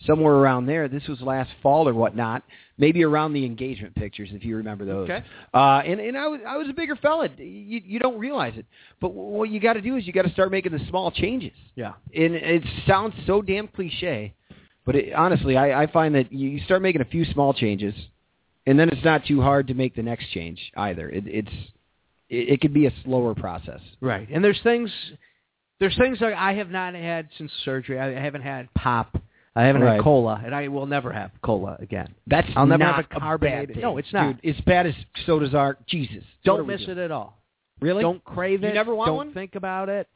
somewhere around there. This was last fall or whatnot. Maybe around the engagement pictures, if you remember those. Okay. Uh, and and I was I was a bigger fella. You you don't realize it, but what you got to do is you got to start making the small changes Yeah. and it sounds so damn cliche, but it, honestly, I, I find that you start making a few small changes, and then it's not too hard to make the next change either. It, it's it, it could be a slower process. Right. And there's things there's things that I have not had since surgery. I haven't had pop. I haven't Right. had cola, and I will never have cola again. That's I'll never not have a bad carbonated- thing. no, it's not. Dude, as bad as sodas are. Jesus, Don't miss it at all. Really? Don't crave it. You it. never want Don't one? think about it.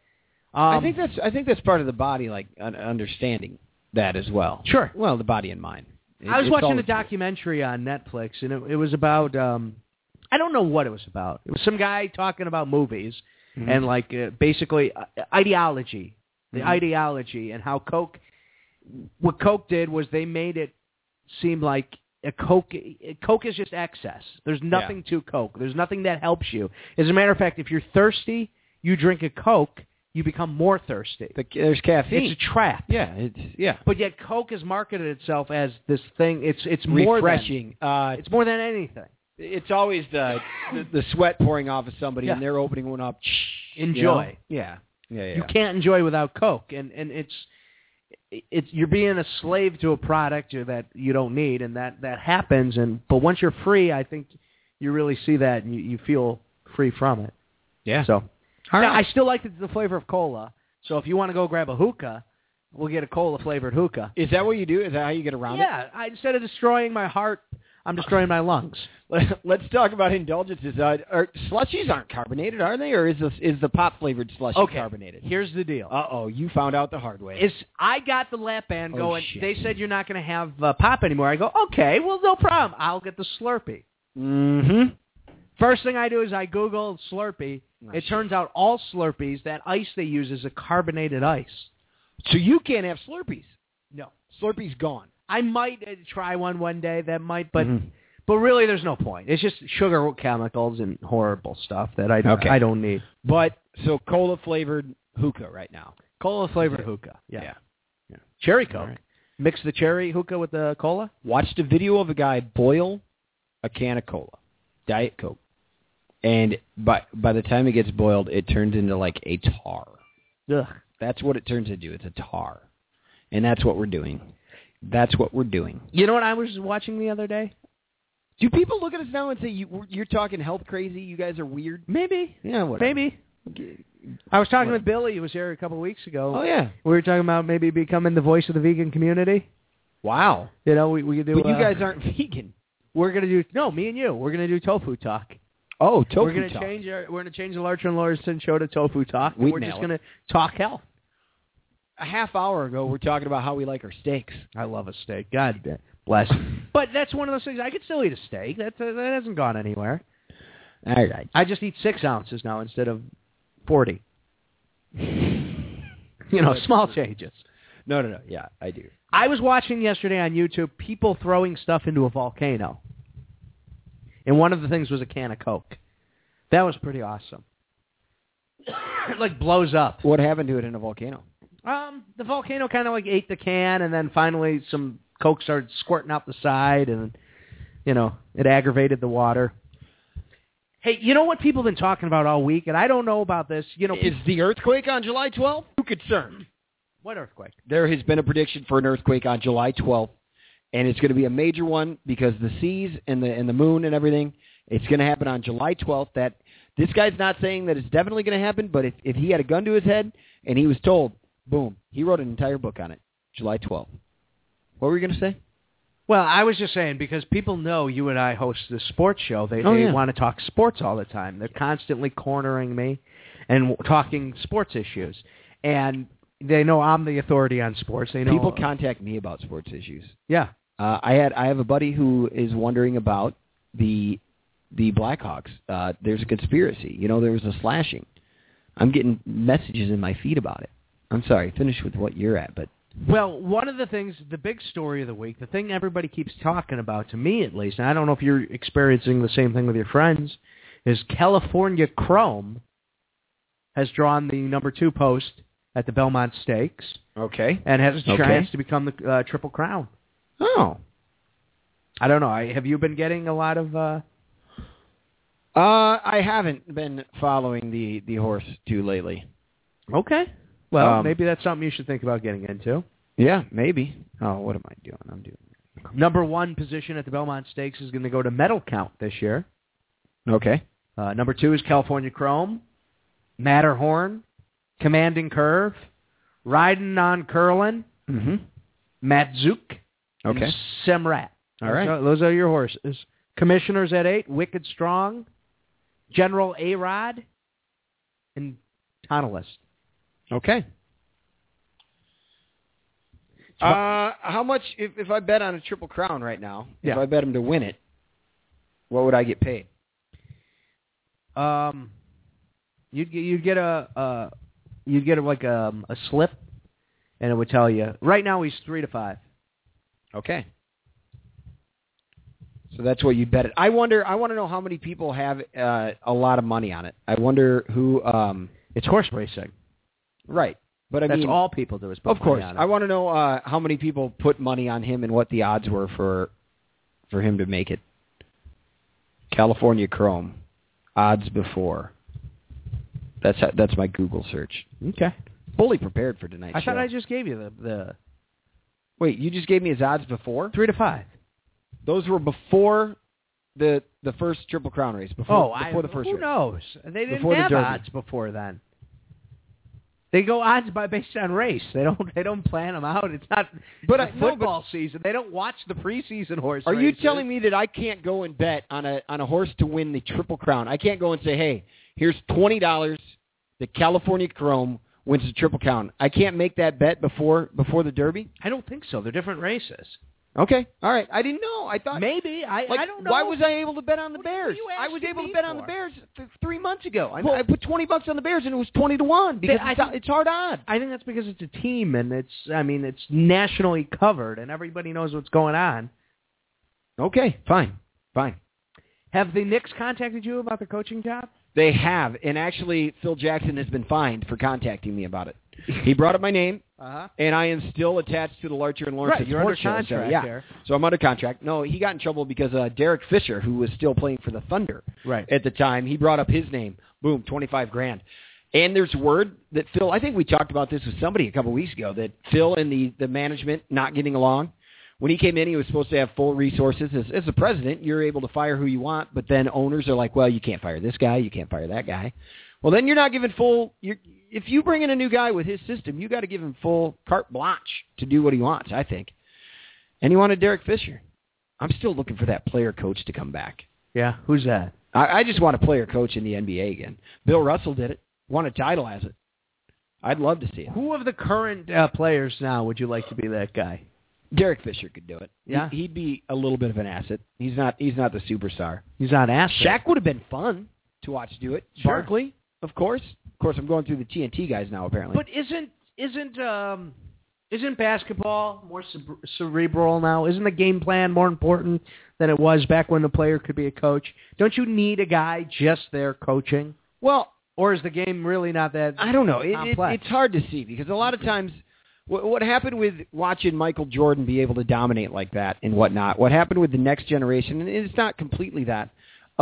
Um, I think that's I think that's part of the body, like un- understanding that as well. Sure. Well, the body and mind. It- I was watching a documentary on Netflix, and it, it was about um, I don't know what it was about. It was some guy talking about movies Mhm. and like uh, basically uh, ideology, the Mhm. ideology, and how Coke. What Coke did was they made it seem like a Coke. a Coke is just excess. There's nothing to Coke. There's nothing that helps you. As a matter of fact, if you're thirsty, you drink a Coke, you become more thirsty. The- there's caffeine. It's a trap. yeah, it's yeah. But yet Coke has marketed itself as this thing. It's it's more than- refreshing. uh, it's more than anything. It's always the, the the sweat pouring off of somebody Yeah. and they're opening one up. you Enjoy. know? Yeah. Yeah, yeah. You can't enjoy without Coke, and and it's it's you're being a slave to a product that you don't need, and that that happens. And but once you're free, I think you really see that and you, you feel free from it. Yeah. So All now, right. I still like the, the flavor of cola. So if you want to go grab a hookah, we'll get a cola flavored hookah. Is that what you do? Is that how you get around it? Yeah, I, instead of destroying my heart, I'm destroying my lungs. (laughs) Let's talk about indulgences. Uh, are, slushies aren't carbonated, are they? Or is this, is the pop flavored slushie Okay, carbonated? here's the deal. Uh oh, you found out the hard way. is I got the lap band Oh, going. shit. They said you're not going to have uh, pop anymore. I go, okay, well, no problem. I'll get the Slurpee. mm-hmm. First thing I do is I Google Slurpee. Oh, it shit. turns out all Slurpees, that ice they use is a carbonated ice. So you can't have Slurpees. No. Slurpee's gone. I might uh, try one one day. That might, but Mhm. but really, there's no point. It's just sugar chemicals and horrible stuff that I Okay. I don't need. But so cola flavored hookah right now. Cola flavored hookah. Yeah. Yeah. Cherry Coke. right. Mix the cherry hookah with the cola. Watched a video of a guy boil a can of cola, Diet Coke, and by by the time it gets boiled, it turns into like a tar. Ugh. That's what it turns into. It's a tar, and that's what we're doing. That's what we're doing. You know what I was watching the other day? Do people look at us now and say you, you're talking health crazy? You guys are weird. Maybe. Yeah, whatever. Maybe. I was talking What? with Billy, who was here a couple of weeks ago. Oh yeah. We were talking about maybe becoming the voice of the vegan community. Wow. You know, we we could do. But you uh, guys aren't (laughs) vegan. We're gonna do no, me and you. We're gonna do tofu talk. Oh, tofu we're gonna talk. change our. We're gonna change the Larcher and Lorensen show to tofu talk. and We'd we're just it. gonna talk health. A half hour ago, we're talking about how we like our steaks. I love a steak. God bless. but that's one of those things. I could still eat a steak. That uh, that hasn't gone anywhere. All right. I just eat six ounces now instead of forty. (laughs) You know, small changes. No, no, no. Yeah, I do. I was watching yesterday on YouTube people throwing stuff into a volcano. And one of the things was a can of Coke. That was pretty awesome. it (coughs) like blows up. What happened to it in a volcano? Um, the volcano kind of like ate the can, and then finally some Coke started squirting out the side, and you know it aggravated the water. Hey, you know what people have been talking about all week, and I don't know about this. You know, Is the earthquake on July 12th? Who concerned? what earthquake? There has been a prediction for an earthquake on July 12th, and it's going to be a major one because the seas and the and the moon and everything. It's going to happen on July 12th. That this guy's not saying that it's definitely going to happen, but if if he had a gun to his head and he was told, boom, he wrote an entire book on it. July 12th. What were you going to say? Well, I was just saying because people know you and I host this sports show. They Oh, they yeah. want to talk sports all the time. They're constantly cornering me and talking sports issues. And they know I'm the authority on sports. They know People contact me about sports issues. Yeah. Uh, I had I have a buddy who is wondering about the the Blackhawks. Uh, there's a conspiracy. You know, there was a slashing. I'm getting messages in my feed about it. I'm sorry. Finish with what you're at, but Well, one of the things, the big story of the week, the thing everybody keeps talking about, to me at least, and I don't know if you're experiencing the same thing with your friends, is California Chrome has drawn the number two post at the Belmont Stakes okay. and has a Okay. chance to become the uh, Triple Crown. Oh, I don't know. I, have you been getting a lot of? Uh, uh, I haven't been following the the horse too lately. okay. Well, Um, maybe that's something you should think about getting into. Yeah, maybe. Oh, what am I doing? I'm doing. Number one position at the Belmont Stakes is going to go to Medal Count this year. Okay. Uh, number two is California Chrome, Matterhorn, Commanding Curve, Riding on Curlin, Mm-hmm. Matuszak, Okay. and Samraat. All right, Those are- those are your horses. Commissioners at eight, Wicked Strong, General A-Rod, and Tonalist. Okay. Uh, how much if if I bet on a triple crown right now? Yeah. If I bet him to win it, what would I get paid? Um, you'd get you'd get a uh, you'd get a, like a, a slip, and it would tell you. Right now he's three to five. Okay. So that's what you bet it. I wonder. I want to know how many people have uh, a lot of money on it. I wonder who. Um, It's horse racing. Right. But I That's mean, all people do is put of course. money on it. I want to know uh, how many people put money on him and what the odds were for for him to make it. California Chrome odds before. That's that's my Google search. Okay. fully prepared for tonight. I show. thought I just gave you the the Wait, you just gave me his odds before? three to five. Those were before the the first Triple Crown race. Before, Oh, I, before the first who race. knows? They didn't Before the have Derby. odds before then. They go odds by based on race. They don't. They don't plan them out. It's not. But the I- no, but- football season. They don't watch the preseason horse. Are you telling me that I can't go and bet on a on a horse to win the Triple Crown? I can't go and say, "Hey, here's twenty dollars. The California Chrome wins the Triple Crown." I can't make that bet before before the Derby. I don't think so. They're different races. Okay, all right. I didn't know. I thought Maybe I. Like, I don't know. Why was I able to bet on the What Bears? I was able to me bet on the? Bears th- three months ago. I, Well- I put twenty bucks on the Bears and it was twenty to one because I it's, think- it's hard odds. I think that's because it's a team and it's. I mean, it's nationally covered and everybody knows what's going on. Okay, fine, fine. Have the Knicks contacted you about the coaching job? They have, and actually, Phil Jackson has been fined for contacting me about it. He brought up my name, Uh-huh. and I am still attached to the Larcher and Lawrence Right, you're under Sports Show, so, yeah. So I'm under contract. No, he got in trouble because uh, Derek Fisher, who was still playing for the Thunder Right. at the time, he brought up his name. Boom, 25 grand. And there's word that Phil, I think we talked about this with somebody a couple weeks ago, that Phil and the, the management not getting along. When he came in, he was supposed to have full resources. As, as a president, you're able to fire who you want, but then owners are like, well, you can't fire this guy, you can't fire that guy. Well, then you're not giving full. You're, if you bring in a new guy with his system, you got to give him full carte blanche to do what he wants. I think. And he wanted Derek Fisher. I'm still looking for that player coach to come back. Yeah. Who's that? I, I just want a player coach in the NBA again. Bill Russell did it. Won a title as it. I'd love to see it. Who of the current uh, players now would you like to be that guy? Derek Fisher could do it. Yeah? He, would be a little bit of an asset. He's not. He's not the superstar. He's not asset. Shaq would have been fun to watch do it. Sure. Barkley, of course. Of course, I'm going through the TNT guys now. Apparently, But isn't isn't um isn't basketball more cere- cerebral now? Isn't the game plan more important than it was back when the player could be a coach? Don't you need a guy just there coaching, well, or is the game really not that? I don't know. It, it, it's hard to see because a lot of times, what, what happened with watching Michael Jordan be able to dominate like that and whatnot, what happened with the next generation, and it's not completely that,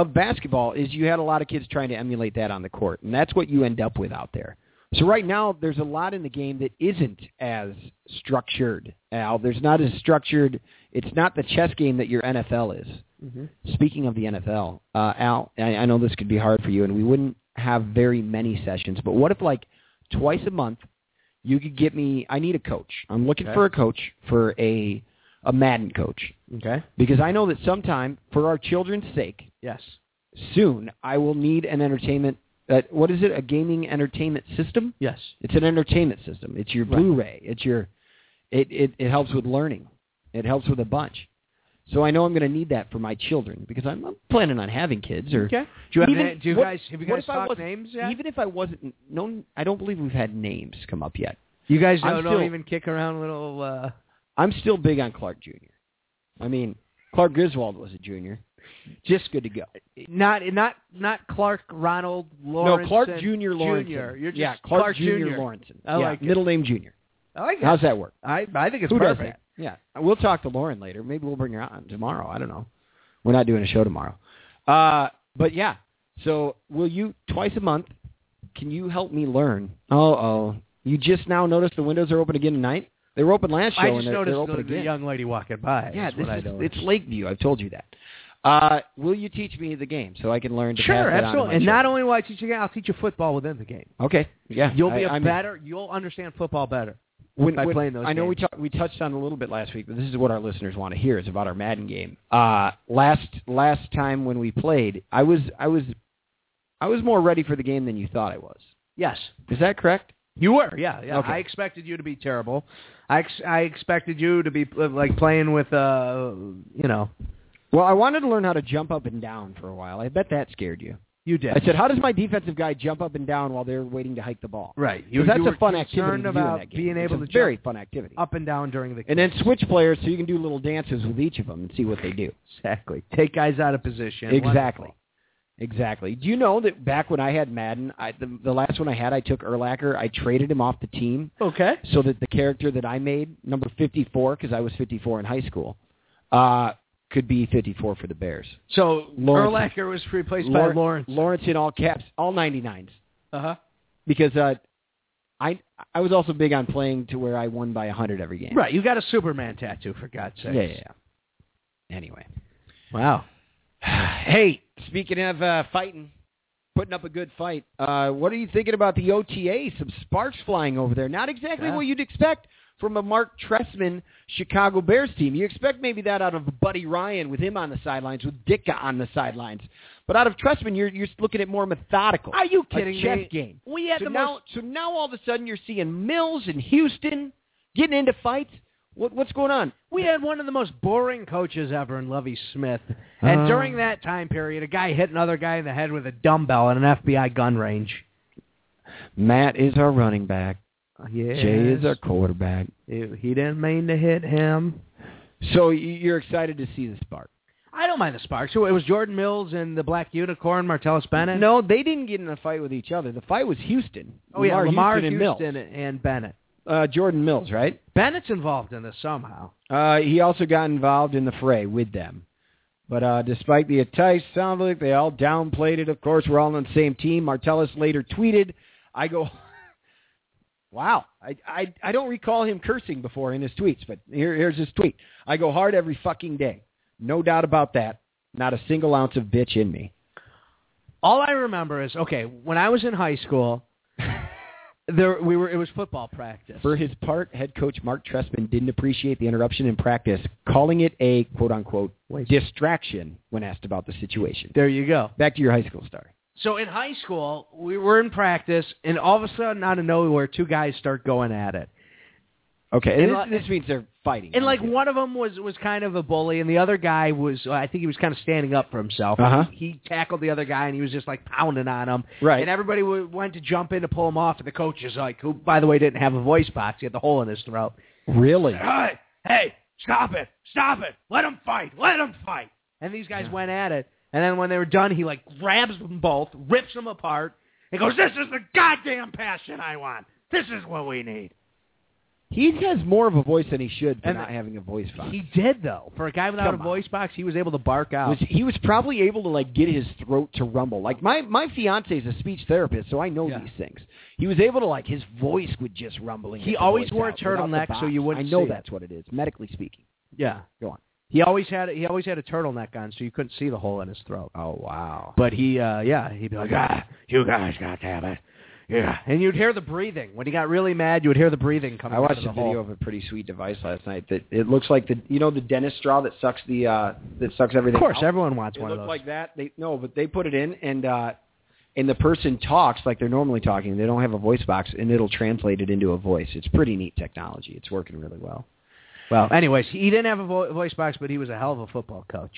of basketball is you had a lot of kids trying to emulate that on the court, and that's what you end up with out there. So right now, there's a lot in the game that isn't as structured, Al. There's not as structured. It's not the chess game that your NFL is. Mhm. Speaking of the NFL, uh, Al, I, I know this could be hard for you, and we wouldn't have very many sessions, but what if like twice a month you could get me? I need a coach. I'm looking Okay. for a coach for a a Madden coach Okay. because I know that sometime for our children's sake, Yes. soon I will need an entertainment. Uh, what is it? A gaming entertainment system? Yes. It's an entertainment system. It's your Right. Blu-ray. It's your. It, it it helps with learning. It helps with a bunch. So I know I'm going to need that for my children because I'm, I'm planning on having kids. Or Okay. Do you have even- na- do you what- guys have you guys talked names yet? Even if I wasn't known, I don't believe we've had names come up yet. you guys don't, don't even kick around little. uh I'm still big on Clark Jr. I mean, Clark Griswold was a junior. Just good to go. Not not not Clark Ronald Lawrence. no, Clark Jr. Lawrence. Yeah, Clark, Clark. Jr. Lawrence. I yeah, like it. middle name Jr. I like it. How's that work? I I think it's Who perfect. does that? Yeah, we'll talk to Lauren later. Maybe we'll bring her on tomorrow. I don't know. We're not doing a show tomorrow. Uh, but yeah. So will you twice a month? Can you help me learn? Oh, oh. You just now noticed the windows are open again tonight. They were open last show I and just they're, noticed they're open the, the young lady walking by. yeah, this is, it's Lakeview. I've told you that. Uh, will you teach me the game so I can learn to Sure, pass that on to absolutely. And not only will I teach you, I'll teach you football within the game. Okay. Yeah. You'll be I- a I'm- better. You'll understand football better. when, by when- playing those I know we games. we touched on a little bit last week, but this is what our listeners want to hear is about our Madden game. Uh, last last time when we played, I was I was I was more ready for the game than you thought I was. Yes, Is that correct? you were. Yeah, yeah. Okay. I expected you to be terrible. I ex- I expected you to be uh, like playing with uh you know Well, I wanted to learn how to jump up and down for a while. I bet that scared you. you did. I said, "How does my defensive guy jump up and down while they're waiting to hike the ball?" right. You, that's you a fun activity concerned to about game. being It's able a to very fun activity. up and down during the game. And then switch players so you can do little dances with each of them and see what they do. exactly take guys out of position. Exactly. Wonderful. Exactly. Do you know that back when I had Madden, I, the, the last one I had, I took Urlacher. I traded him off the team Okay. so that the character that I made, number 54, because I was 54 in high school, uh, could be 54 for the Bears. So Lawrence- Urlacher was replaced Lawrence, by Lawrence. Lawrence in all caps, all 99s. Uh huh. Because uh, I I was also big on playing to where I won by hundred every game. Right, you got a Superman tattoo for God's sake. Yeah, yeah, yeah. Anyway, Wow. (sighs) hey, speaking of uh, fighting, putting up a good fight. Uh, what are you thinking about the OTA? Some sparks flying over there. Not exactly Yeah. what you'd expect from a Marc Trestman Chicago Bears team. You expect maybe that out of Buddy Ryan with him on the sidelines, with Ditka on the sidelines. But out of Trestman, you're you're looking at more methodical. Are you a kidding chess me? game. We had so the now, most so now all of a sudden you're seeing Mills and Houston getting into fights. What, what's going on? We had one of the most boring coaches ever in Lovie Smith. And Uh. during that time period, a guy hit another guy in the head with a dumbbell at an FBI gun range. Matt is our running back. Yeah. Jay is our quarterback. He he didn't mean to hit him. So you're excited to see the spark? I don't mind the sparks. So it was Jordan Mills and the Black Unicorn, Martellus Bennett. No, they didn't get in a fight with each other. The fight was Houston. Oh yeah, Lamar Houston, and Houston Mills. and Bennett. Uh, Jordan Mills, right? Bennett's involved in this somehow. Uh, he also got involved in the fray with them. But uh, despite the attacks, sounded like they all downplayed it. Of course, we're all on the same team. Martellus later tweeted, "I go, (laughs) wow, I, I I don't recall him cursing before in his tweets, but here, here's his tweet. I go hard every fucking day, no doubt about that. Not a single ounce of bitch in me. All I remember is okay when I was in high school. There we were. It was football practice. For his part, head coach Marc Trestman didn't appreciate the interruption in practice, calling it a quote unquote distraction when asked about the situation. There you go. Back to your high school story. So in high school, we were in practice, and all of a sudden, out of nowhere, two guys start going at it. Okay, And and this, this means they're fighting. And like one of them was was kind of a bully, and the other guy was I think he was kind of standing up for himself. Uh-huh. He tackled the other guy, and he was just like pounding on him. Right. And everybody w- went to jump in to pull him off, and the coach is like, who by the way didn't have a voice box, he had the hole in his throat. really? Hey, hey, stop it, stop it, let him fight, let him fight. And these guys went at it, and then when they were done, he like grabs them both, rips them apart, and goes, "This is the goddamn passion I want. This is what we need." He has more of a voice than he should for And not having a voice box. He did though. For a guy without Come a on. voice box, he was able to bark out. was he was probably able to like get his throat to rumble. Like my my fiance is a speech therapist, so I know Yeah. these things. He was able to like his voice would just rumbling. He always wore a out without the turtleneck so you wouldn't I know see it. that's what it is, medically speaking. yeah. Go on. He always had he always had a turtleneck on, so you couldn't see the hole in his throat. Oh wow. But he, uh yeah, he'd be like, ah, you guys got to have it. Yeah. And you'd hear the breathing. When he got really mad, you would hear the breathing coming I watched a video hole. of a pretty sweet device last night that it looks like the you know the dentist straw that sucks the uh that sucks everything. Of course, out? everyone wants It one of looked those. like that. They no, but they put it in and uh and the person talks like they're normally talking. They don't have a voice box and it'll translate it into a voice. It's pretty neat technology. It's working really well. well, anyways, he didn't have a vo- voice box, but he was a hell of a football coach.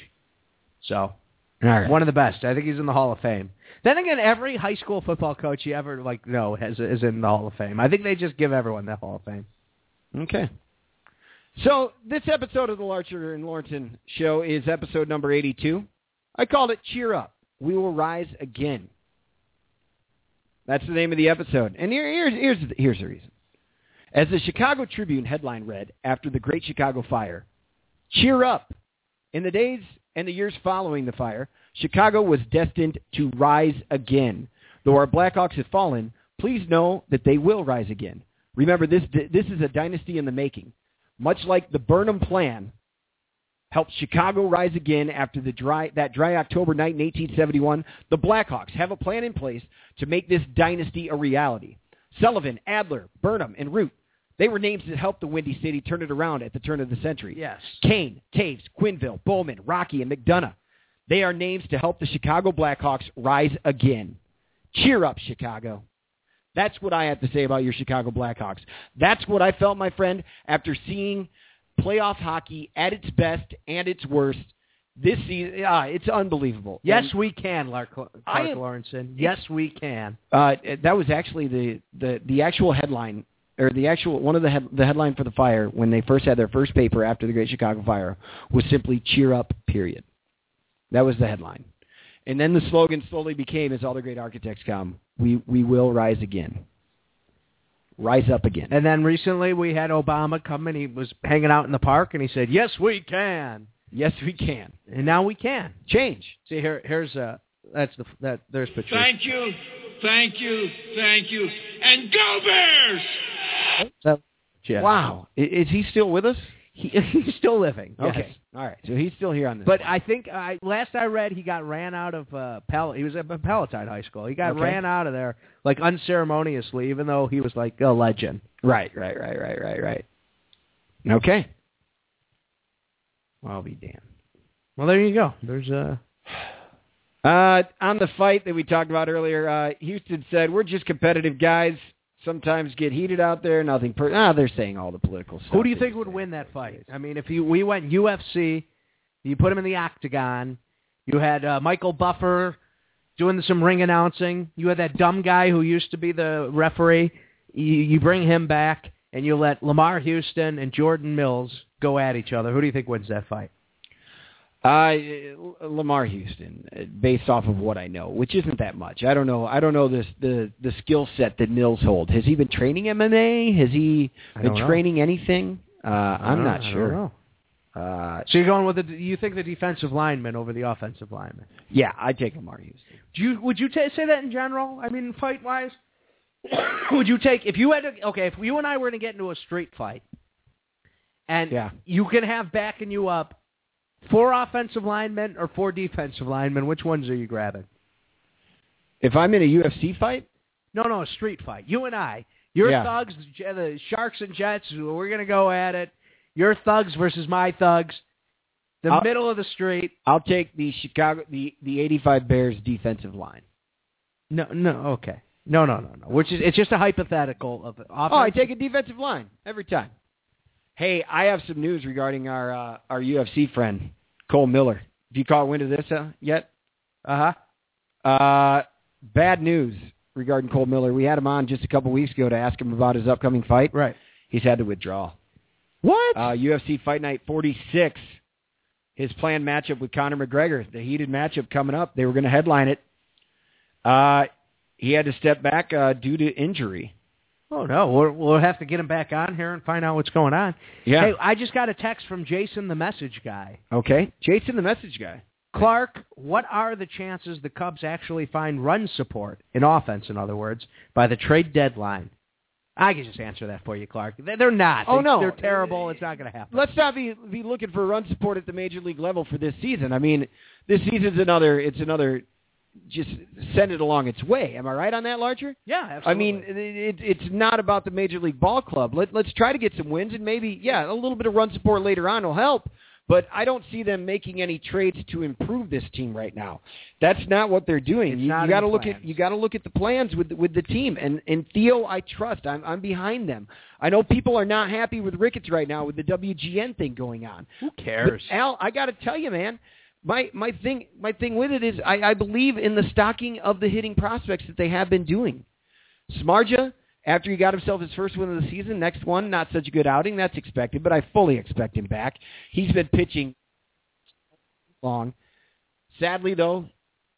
So, right. one of the best. I think he's in the Hall of Fame. Then again, every high school football coach you ever like know has is in the Hall of Fame. I think they just give everyone the Hall of Fame. Okay. So this episode of the Larcher and Lorensen show is episode number 82. I called it Cheer Up. We will rise again. That's the name of the episode. And here, here's, here's, the- here's the reason. As the Chicago Tribune headline read after the Great Chicago Fire, Cheer Up. In the days and the years following the fire, Chicago was destined to rise again. Though our Blackhawks have fallen, please know that they will rise again. Remember, this, this is a dynasty in the making. Much like the Burnham Plan helped Chicago rise again after the dry, that dry October night in 1871, the Blackhawks have a plan in place to make this dynasty a reality. Sullivan, Adler, Burnham, and Root, they were names that helped the Windy City turn it around at the turn of the century. Yes. Kane, Toews, Quenneville, Bowman, Rocky, and McDonough. They are names to help the Chicago Blackhawks rise again. Cheer up, Chicago. That's what I have to say about your Chicago Blackhawks. That's what I felt, my friend, after seeing playoff hockey at its best and its worst this season. Ah, it's unbelievable. Yes, And, we can, Clark, Clark am- Lorensen. Yes, we can. uh, that was actually the, the, the actual headline, or the actual one of the head, the headline for the fire when they first had their first paper after the Great Chicago Fire was simply "Cheer up." Period. That was the headline, and then the slogan slowly became, as all the great architects come, "We we will rise again." Rise up again. And then recently we had Obama come and he was hanging out in the park and he said, "Yes, we can." Yes, we can And now we can. change. See here, here's uh, that's the that there's Patrice. Thank you. Thank you, thank you, and go Bears! So, yeah. Wow. Is he still with us? He, (laughs) he's still living. yes. Okay. All right. So he's still here on this. But I think I last I read he got ran out of uh, Pel. He was at Palatine High School. He got Okay. ran out of there like unceremoniously, even though he was like a legend. right, right, right, right, right, right. Okay. I'll be damned. Well, there you go. There's uh Uh, on the fight that we talked about earlier, uh, Houston said we're just competitive guys. Sometimes get heated out there. Nothing. Per- ah, they're saying all the political stuff. Who do you think would win that fight? I mean, if you we went UFC, you put him in the octagon. You had uh, Michael Buffer doing some ring announcing. You had that dumb guy who used to be the referee. You, you bring him back, and you let Lamar Houston and Jordan Mills go at each other. Who do you think wins that fight? Uh, Lamar Houston, based off of what I know, which isn't that much. I don't know. I don't know this the the skill set that Mills hold. Has he been training MMA? Has he been don't know. training anything? Uh, I'm not sure. Uh, So you're going with the you think the defensive lineman over the offensive lineman? yeah, I take Lamar Houston. Do you would you ta say that in general? I mean, fight wise, (coughs) would you take if you had to? Okay, if you and I were to get into a street fight, and Yeah. you can have backing you up four offensive linemen or four defensive linemen, which ones are you grabbing? If I'm in a UFC fight, No, no, a street fight. You and I, your Yeah. thugs, the Sharks and Jets. We're gonna go at it. Your thugs versus my thugs. The I'll- middle of the street. I'll take the Chicago the the 85 Bears defensive line. No, no, okay. No, no, no, no. Which is it's just a hypothetical of offense. Oh, I take a defensive line every time. Hey, I have some news regarding our uh, our UFC friend Cole Miller. Have you caught wind of this uh, yet? Uh huh. Uh, bad news regarding Cole Miller. We had him on just a couple weeks ago to ask him about his upcoming fight. Right. He's had to withdraw. What? Uh, UFC Fight Night 46, his planned matchup with Conor McGregor, the heated matchup coming up. They were going to headline it. Uh, he had to step back uh, due to injury. Oh no, we'll, we'll have to get him back on here and find out what's going on. Yeah. Hey, I just got a text from Jason, the message guy. Okay. Jason, the message guy. Clark, what are the chances the Cubs actually find run support in offense? In other words, by the trade deadline. I can just answer that for you, Clark. They- They're not. Oh, They- no. they're terrible. It's not going to happen. Let's not be be looking for run support at the major league level for this season. I mean, this season's another. It's another. Just send it along its way. Am I right on that, Larcher? Yeah, absolutely. I mean, it, it, it's not about the Major League Ball Club. Let, let's try to get some wins, and maybe, yeah, a little bit of run support later on will help. But I don't see them making any trades to improve this team right now. That's not what they're doing. It's you you got to look plans. at you got to look at the plans with with the team. And and Theo, I trust. I'm I'm behind them. I know people are not happy with Ricketts right now with the WGN thing going on. who cares? But, Al, I got to tell you, man, my my thing my thing with it is I, I believe in the stocking of the hitting prospects that they have been doing. Samardzija, after he got himself his first win of the season, next one not such a good outing. That's expected, but I fully expect him back. He's been pitching long. Sadly, though,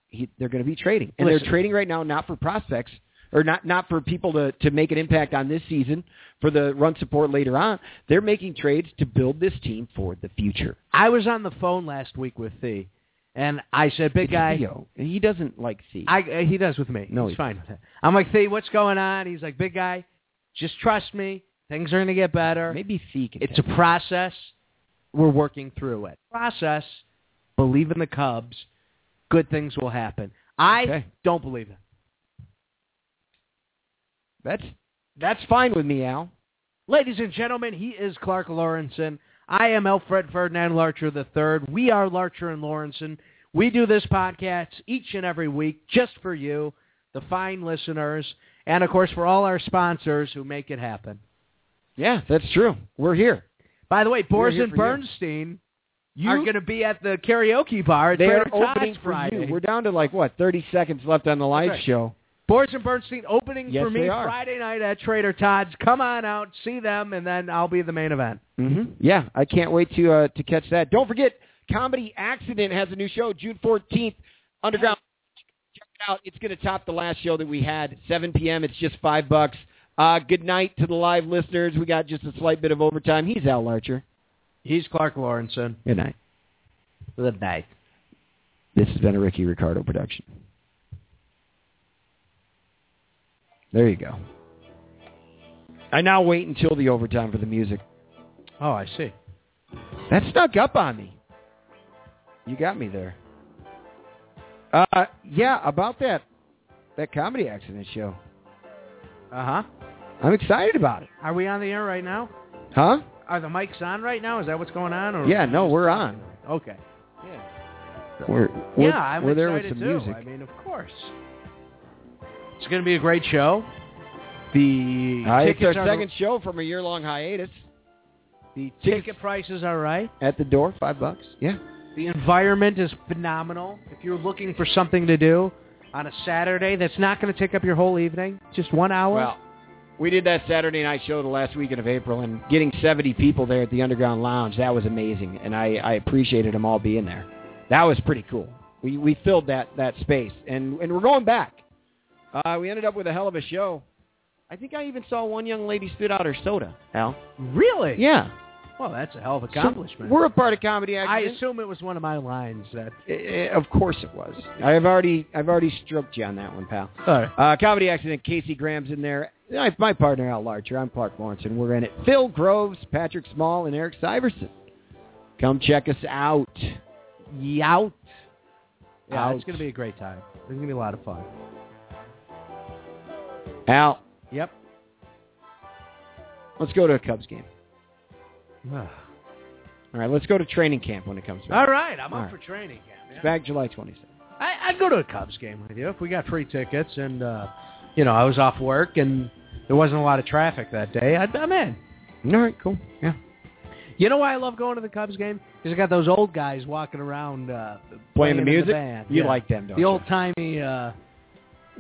he, they're going to be trading, and Listen. they're trading right now not for prospects or not not for people to to make an impact on this season for the run support later on. They're making trades to build this team for the future. I was on the phone last week with Thee, and I said, "Big It's guy." Theo. He doesn't like C. I uh, he does with me. No, he's he fine with it. I'm like, "Thee, what's going on?" He's like, "Big guy, just trust me. Things are going to get better. Maybe can. It's a process. We're working through it. Process. Believe in the Cubs. Good things will happen. I Okay. don't believe it. That's that's fine with me, Al. Ladies and gentlemen, he is Clark Lorensen. I am Alfred Ferdinand Larcher III. We are Larcher and Lorensen. We do this podcast each and every week just for you, the fine listeners, and of course for all our sponsors who make it happen. Yeah, that's true. We're here. By the way, Boris and. Bernstein You- are going to be at the karaoke bar They're opening Todd's for Friday. you. We're down to like what, 30 seconds left on the live right. show. Boris and Bernstein opening Yes, for me. Friday night at Trader Todd's. Come on out, see them, and then I'll be the main event. Mm-hmm. Yeah, I can't wait to uh, to catch that. Don't forget, Comedy Accident has a new show June 14th. Underground. Check it out. It's going to top the last show that we had. 7 p.m. It's just five bucks. Uh, good night to the live listeners. We got just a slight bit of overtime. He's Al Larcher. He's Clark Lorensen. Good night. Good night. This has been a Ricky Ricardo production. There you go. I now wait until the overtime for the music. Oh, I see. That snuck up on me. You got me there. Uh, yeah, about that that comedy accident show. Uh huh. I'm excited about it. Are we on the air right now? Huh? Are the mics on right now? Is that what's going on? Or Yeah, no, we're on. Okay. We're we're, yeah, I'm we're there with excited some too. music. I mean, of course. It's going to be a great show. The Uh, it's our are second show from a year long hiatus. the tickets- ticket prices are right. At the door, five bucks. Yeah. The environment is phenomenal. If you're looking for something to do on a Saturday that's not going to take up your whole evening, just one hour. Well, we did that Saturday night show the last weekend of April, and getting 70 people there at the Underground Lounge, that was amazing, and I, I appreciated them all being there. That was pretty cool. We we filled that that space, and and we're going back. Uh, we ended up with a hell of a show. I think I even saw one young lady spit out her soda. Al. really? Yeah. Well, that's a hell of a So accomplishment. we're a part of comedy accident. I assume it was one of my lines that. Eh, eh, of course it was. I've already I've already stroked you on that one, pal. All right. Uh, comedy accident. Casey Graham's in there. My partner Al Larcher. I'm Clark Lorensen, we're in it. Phil Groves, Patrick Small, and Eric Syverson. Come check us out. Yout. Yeah, Out. it's going to be a great time. It's going to be a lot of fun. Al, Yep. let's go to a Cubs game. All right, let's go to training camp when it comes back. All right, I'm All up right. for training camp. It's back July 27th. I, I'd go to a Cubs game with you if we got free tickets and, uh, you know, I was off work and there wasn't a lot of traffic that day. I'd, I'm in. All right, cool. Yeah. You know why I love going to the Cubs game? Because I got those old guys walking around uh, Playing the in music? band. You Yeah. like them, don't the you? The old timey. Uh,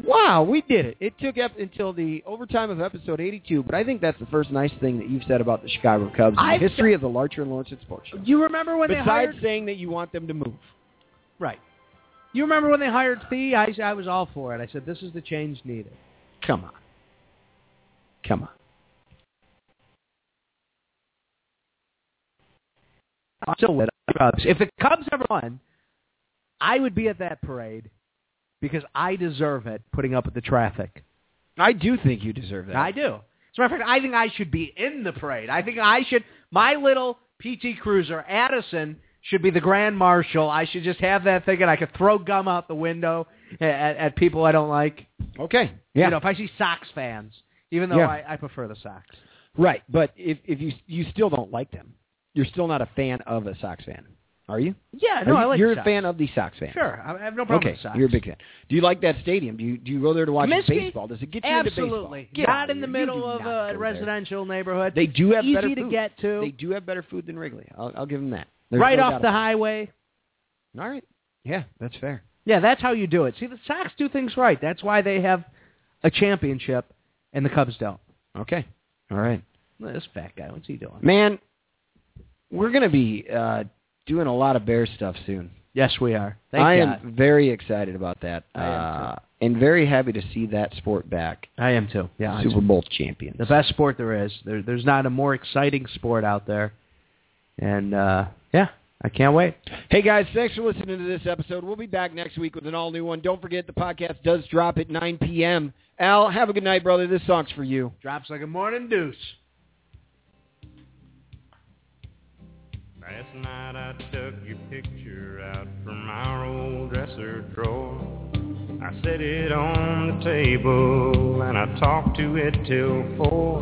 Wow, we did it. It took up until the overtime of episode 82, but I think that's the first nice thing that you've said about the Chicago Cubs in I've the history of the Larcher and Lorensen Sports Show. you remember when they Besides hired? saying that you want them to move. Right. You remember when they hired Theo? I, I was all for it. I said this is the change needed. Come on. Come on. I'm still with the Cubs. If the Cubs ever won, I would be at that parade because I deserve it. Putting up with the traffic. I do think you deserve that. I do. As a matter of fact, I think I should be in the parade. I think I should. My little PT Cruiser, Addison, should be the Grand Marshal. I should just have that thing, and I could throw gum out the window at, at people I don't like. Okay. Yeah. You know, if I see Sox fans, even though Yeah. I, I prefer the Sox. right, but if if you you still don't like them, you're still not a fan of a Sox fan, are you? Yeah, no, you I like you're a Sox. fan of the Sox fan. Sure, I have no problem Okay, with Sox. you're a big fan. Do you like that stadium? Do you do you go there to watch Comiskey? baseball? Does it get you Absolutely. into baseball? Get Not in the middle of a go there. residential neighborhood. They do have Easy better to food. get to. They do have better food than Wrigley. I'll, I'll give them that. There's right no off the highway. it. All right. Yeah, that's fair. Yeah, that's how you do it. See, the Sox do things right. That's why they have a championship, and the Cubs don't. Okay. All right. This fat guy, what's he doing? Man, we're going to be uh, doing a lot of bear stuff soon. Yes, we are. Thank I God. am very excited about that. I am uh, and very happy to see that sport back. I am too. Yeah, Super Bowl champions. the best sport there is. There, there's not a more exciting sport out there, and uh, yeah, I can't wait. Hey guys, thanks for listening to this episode. We'll be back next week with an all new one. Don't forget the podcast does drop at 9 p.m. Al, have a good night, brother. This song's for you. Drops like a morning deuce. Last night I took your picture out from our old dresser drawer. I set it on the table and I talked to it till four.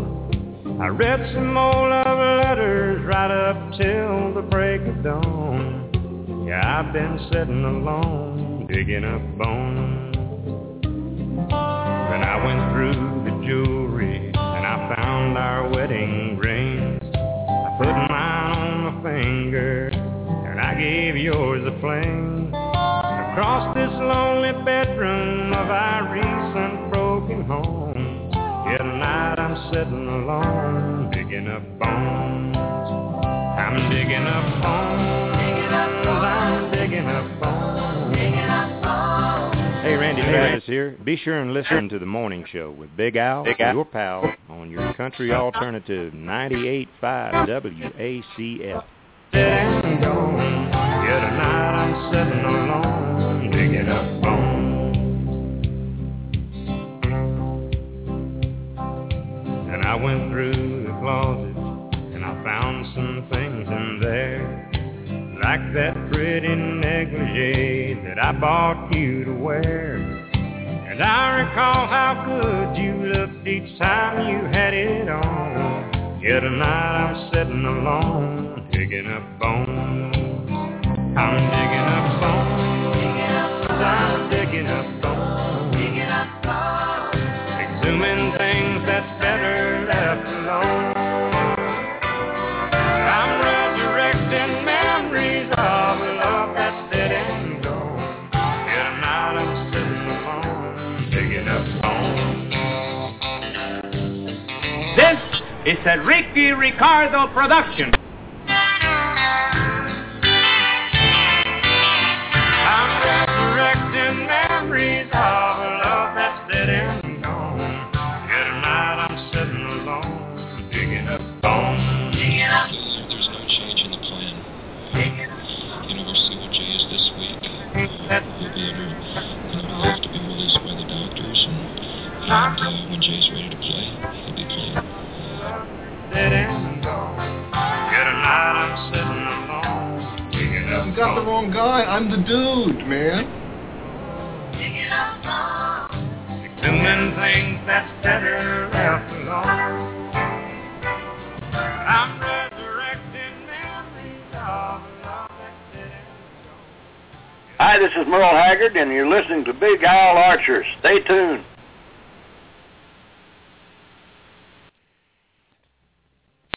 I read some old love letters right up till the break of dawn. Yeah, I've been sitting alone, digging up bones. Then I went through the jewelry and I found our wedding finger and I gave yours a fling. Across this lonely bedroom of our recent broken home. Yeah, tonight I'm sitting alone, digging up bones. I'm digging up bones. Hey, Randy here. Be sure and listen to the morning show with Big Al, your pal, on your country alternative 98.5 WACF. Dead and gone. Yeah, tonight I'm sitting alone, digging up bones. I went through the closet and I found some things in there. Like that pretty negligee that I bought you to wear. And I recall how good you looked each time you had it on. Yet tonight I'm sitting alone, digging up bones. I'm digging up bones. I'm digging up bones. This is a Ricky Ricardo production. I'm resurrecting memories of a love that's dead and gone. Yet tonight I'm sitting alone, digging up bones. There's no change in the plan. You know where COJ is this week. He'll be able, you know, have to be released by the doctors, and, and uh, when Jay's ready Dead and gone. Yet tonight I'm sitting alone, digging up You got the wrong guy. I'm the dude, man. Doing things that's better left alone. I'm resurrecting memories of love that's dead. Hi, this is Merle Haggard, and you're listening to Big Al Larcher. Stay tuned.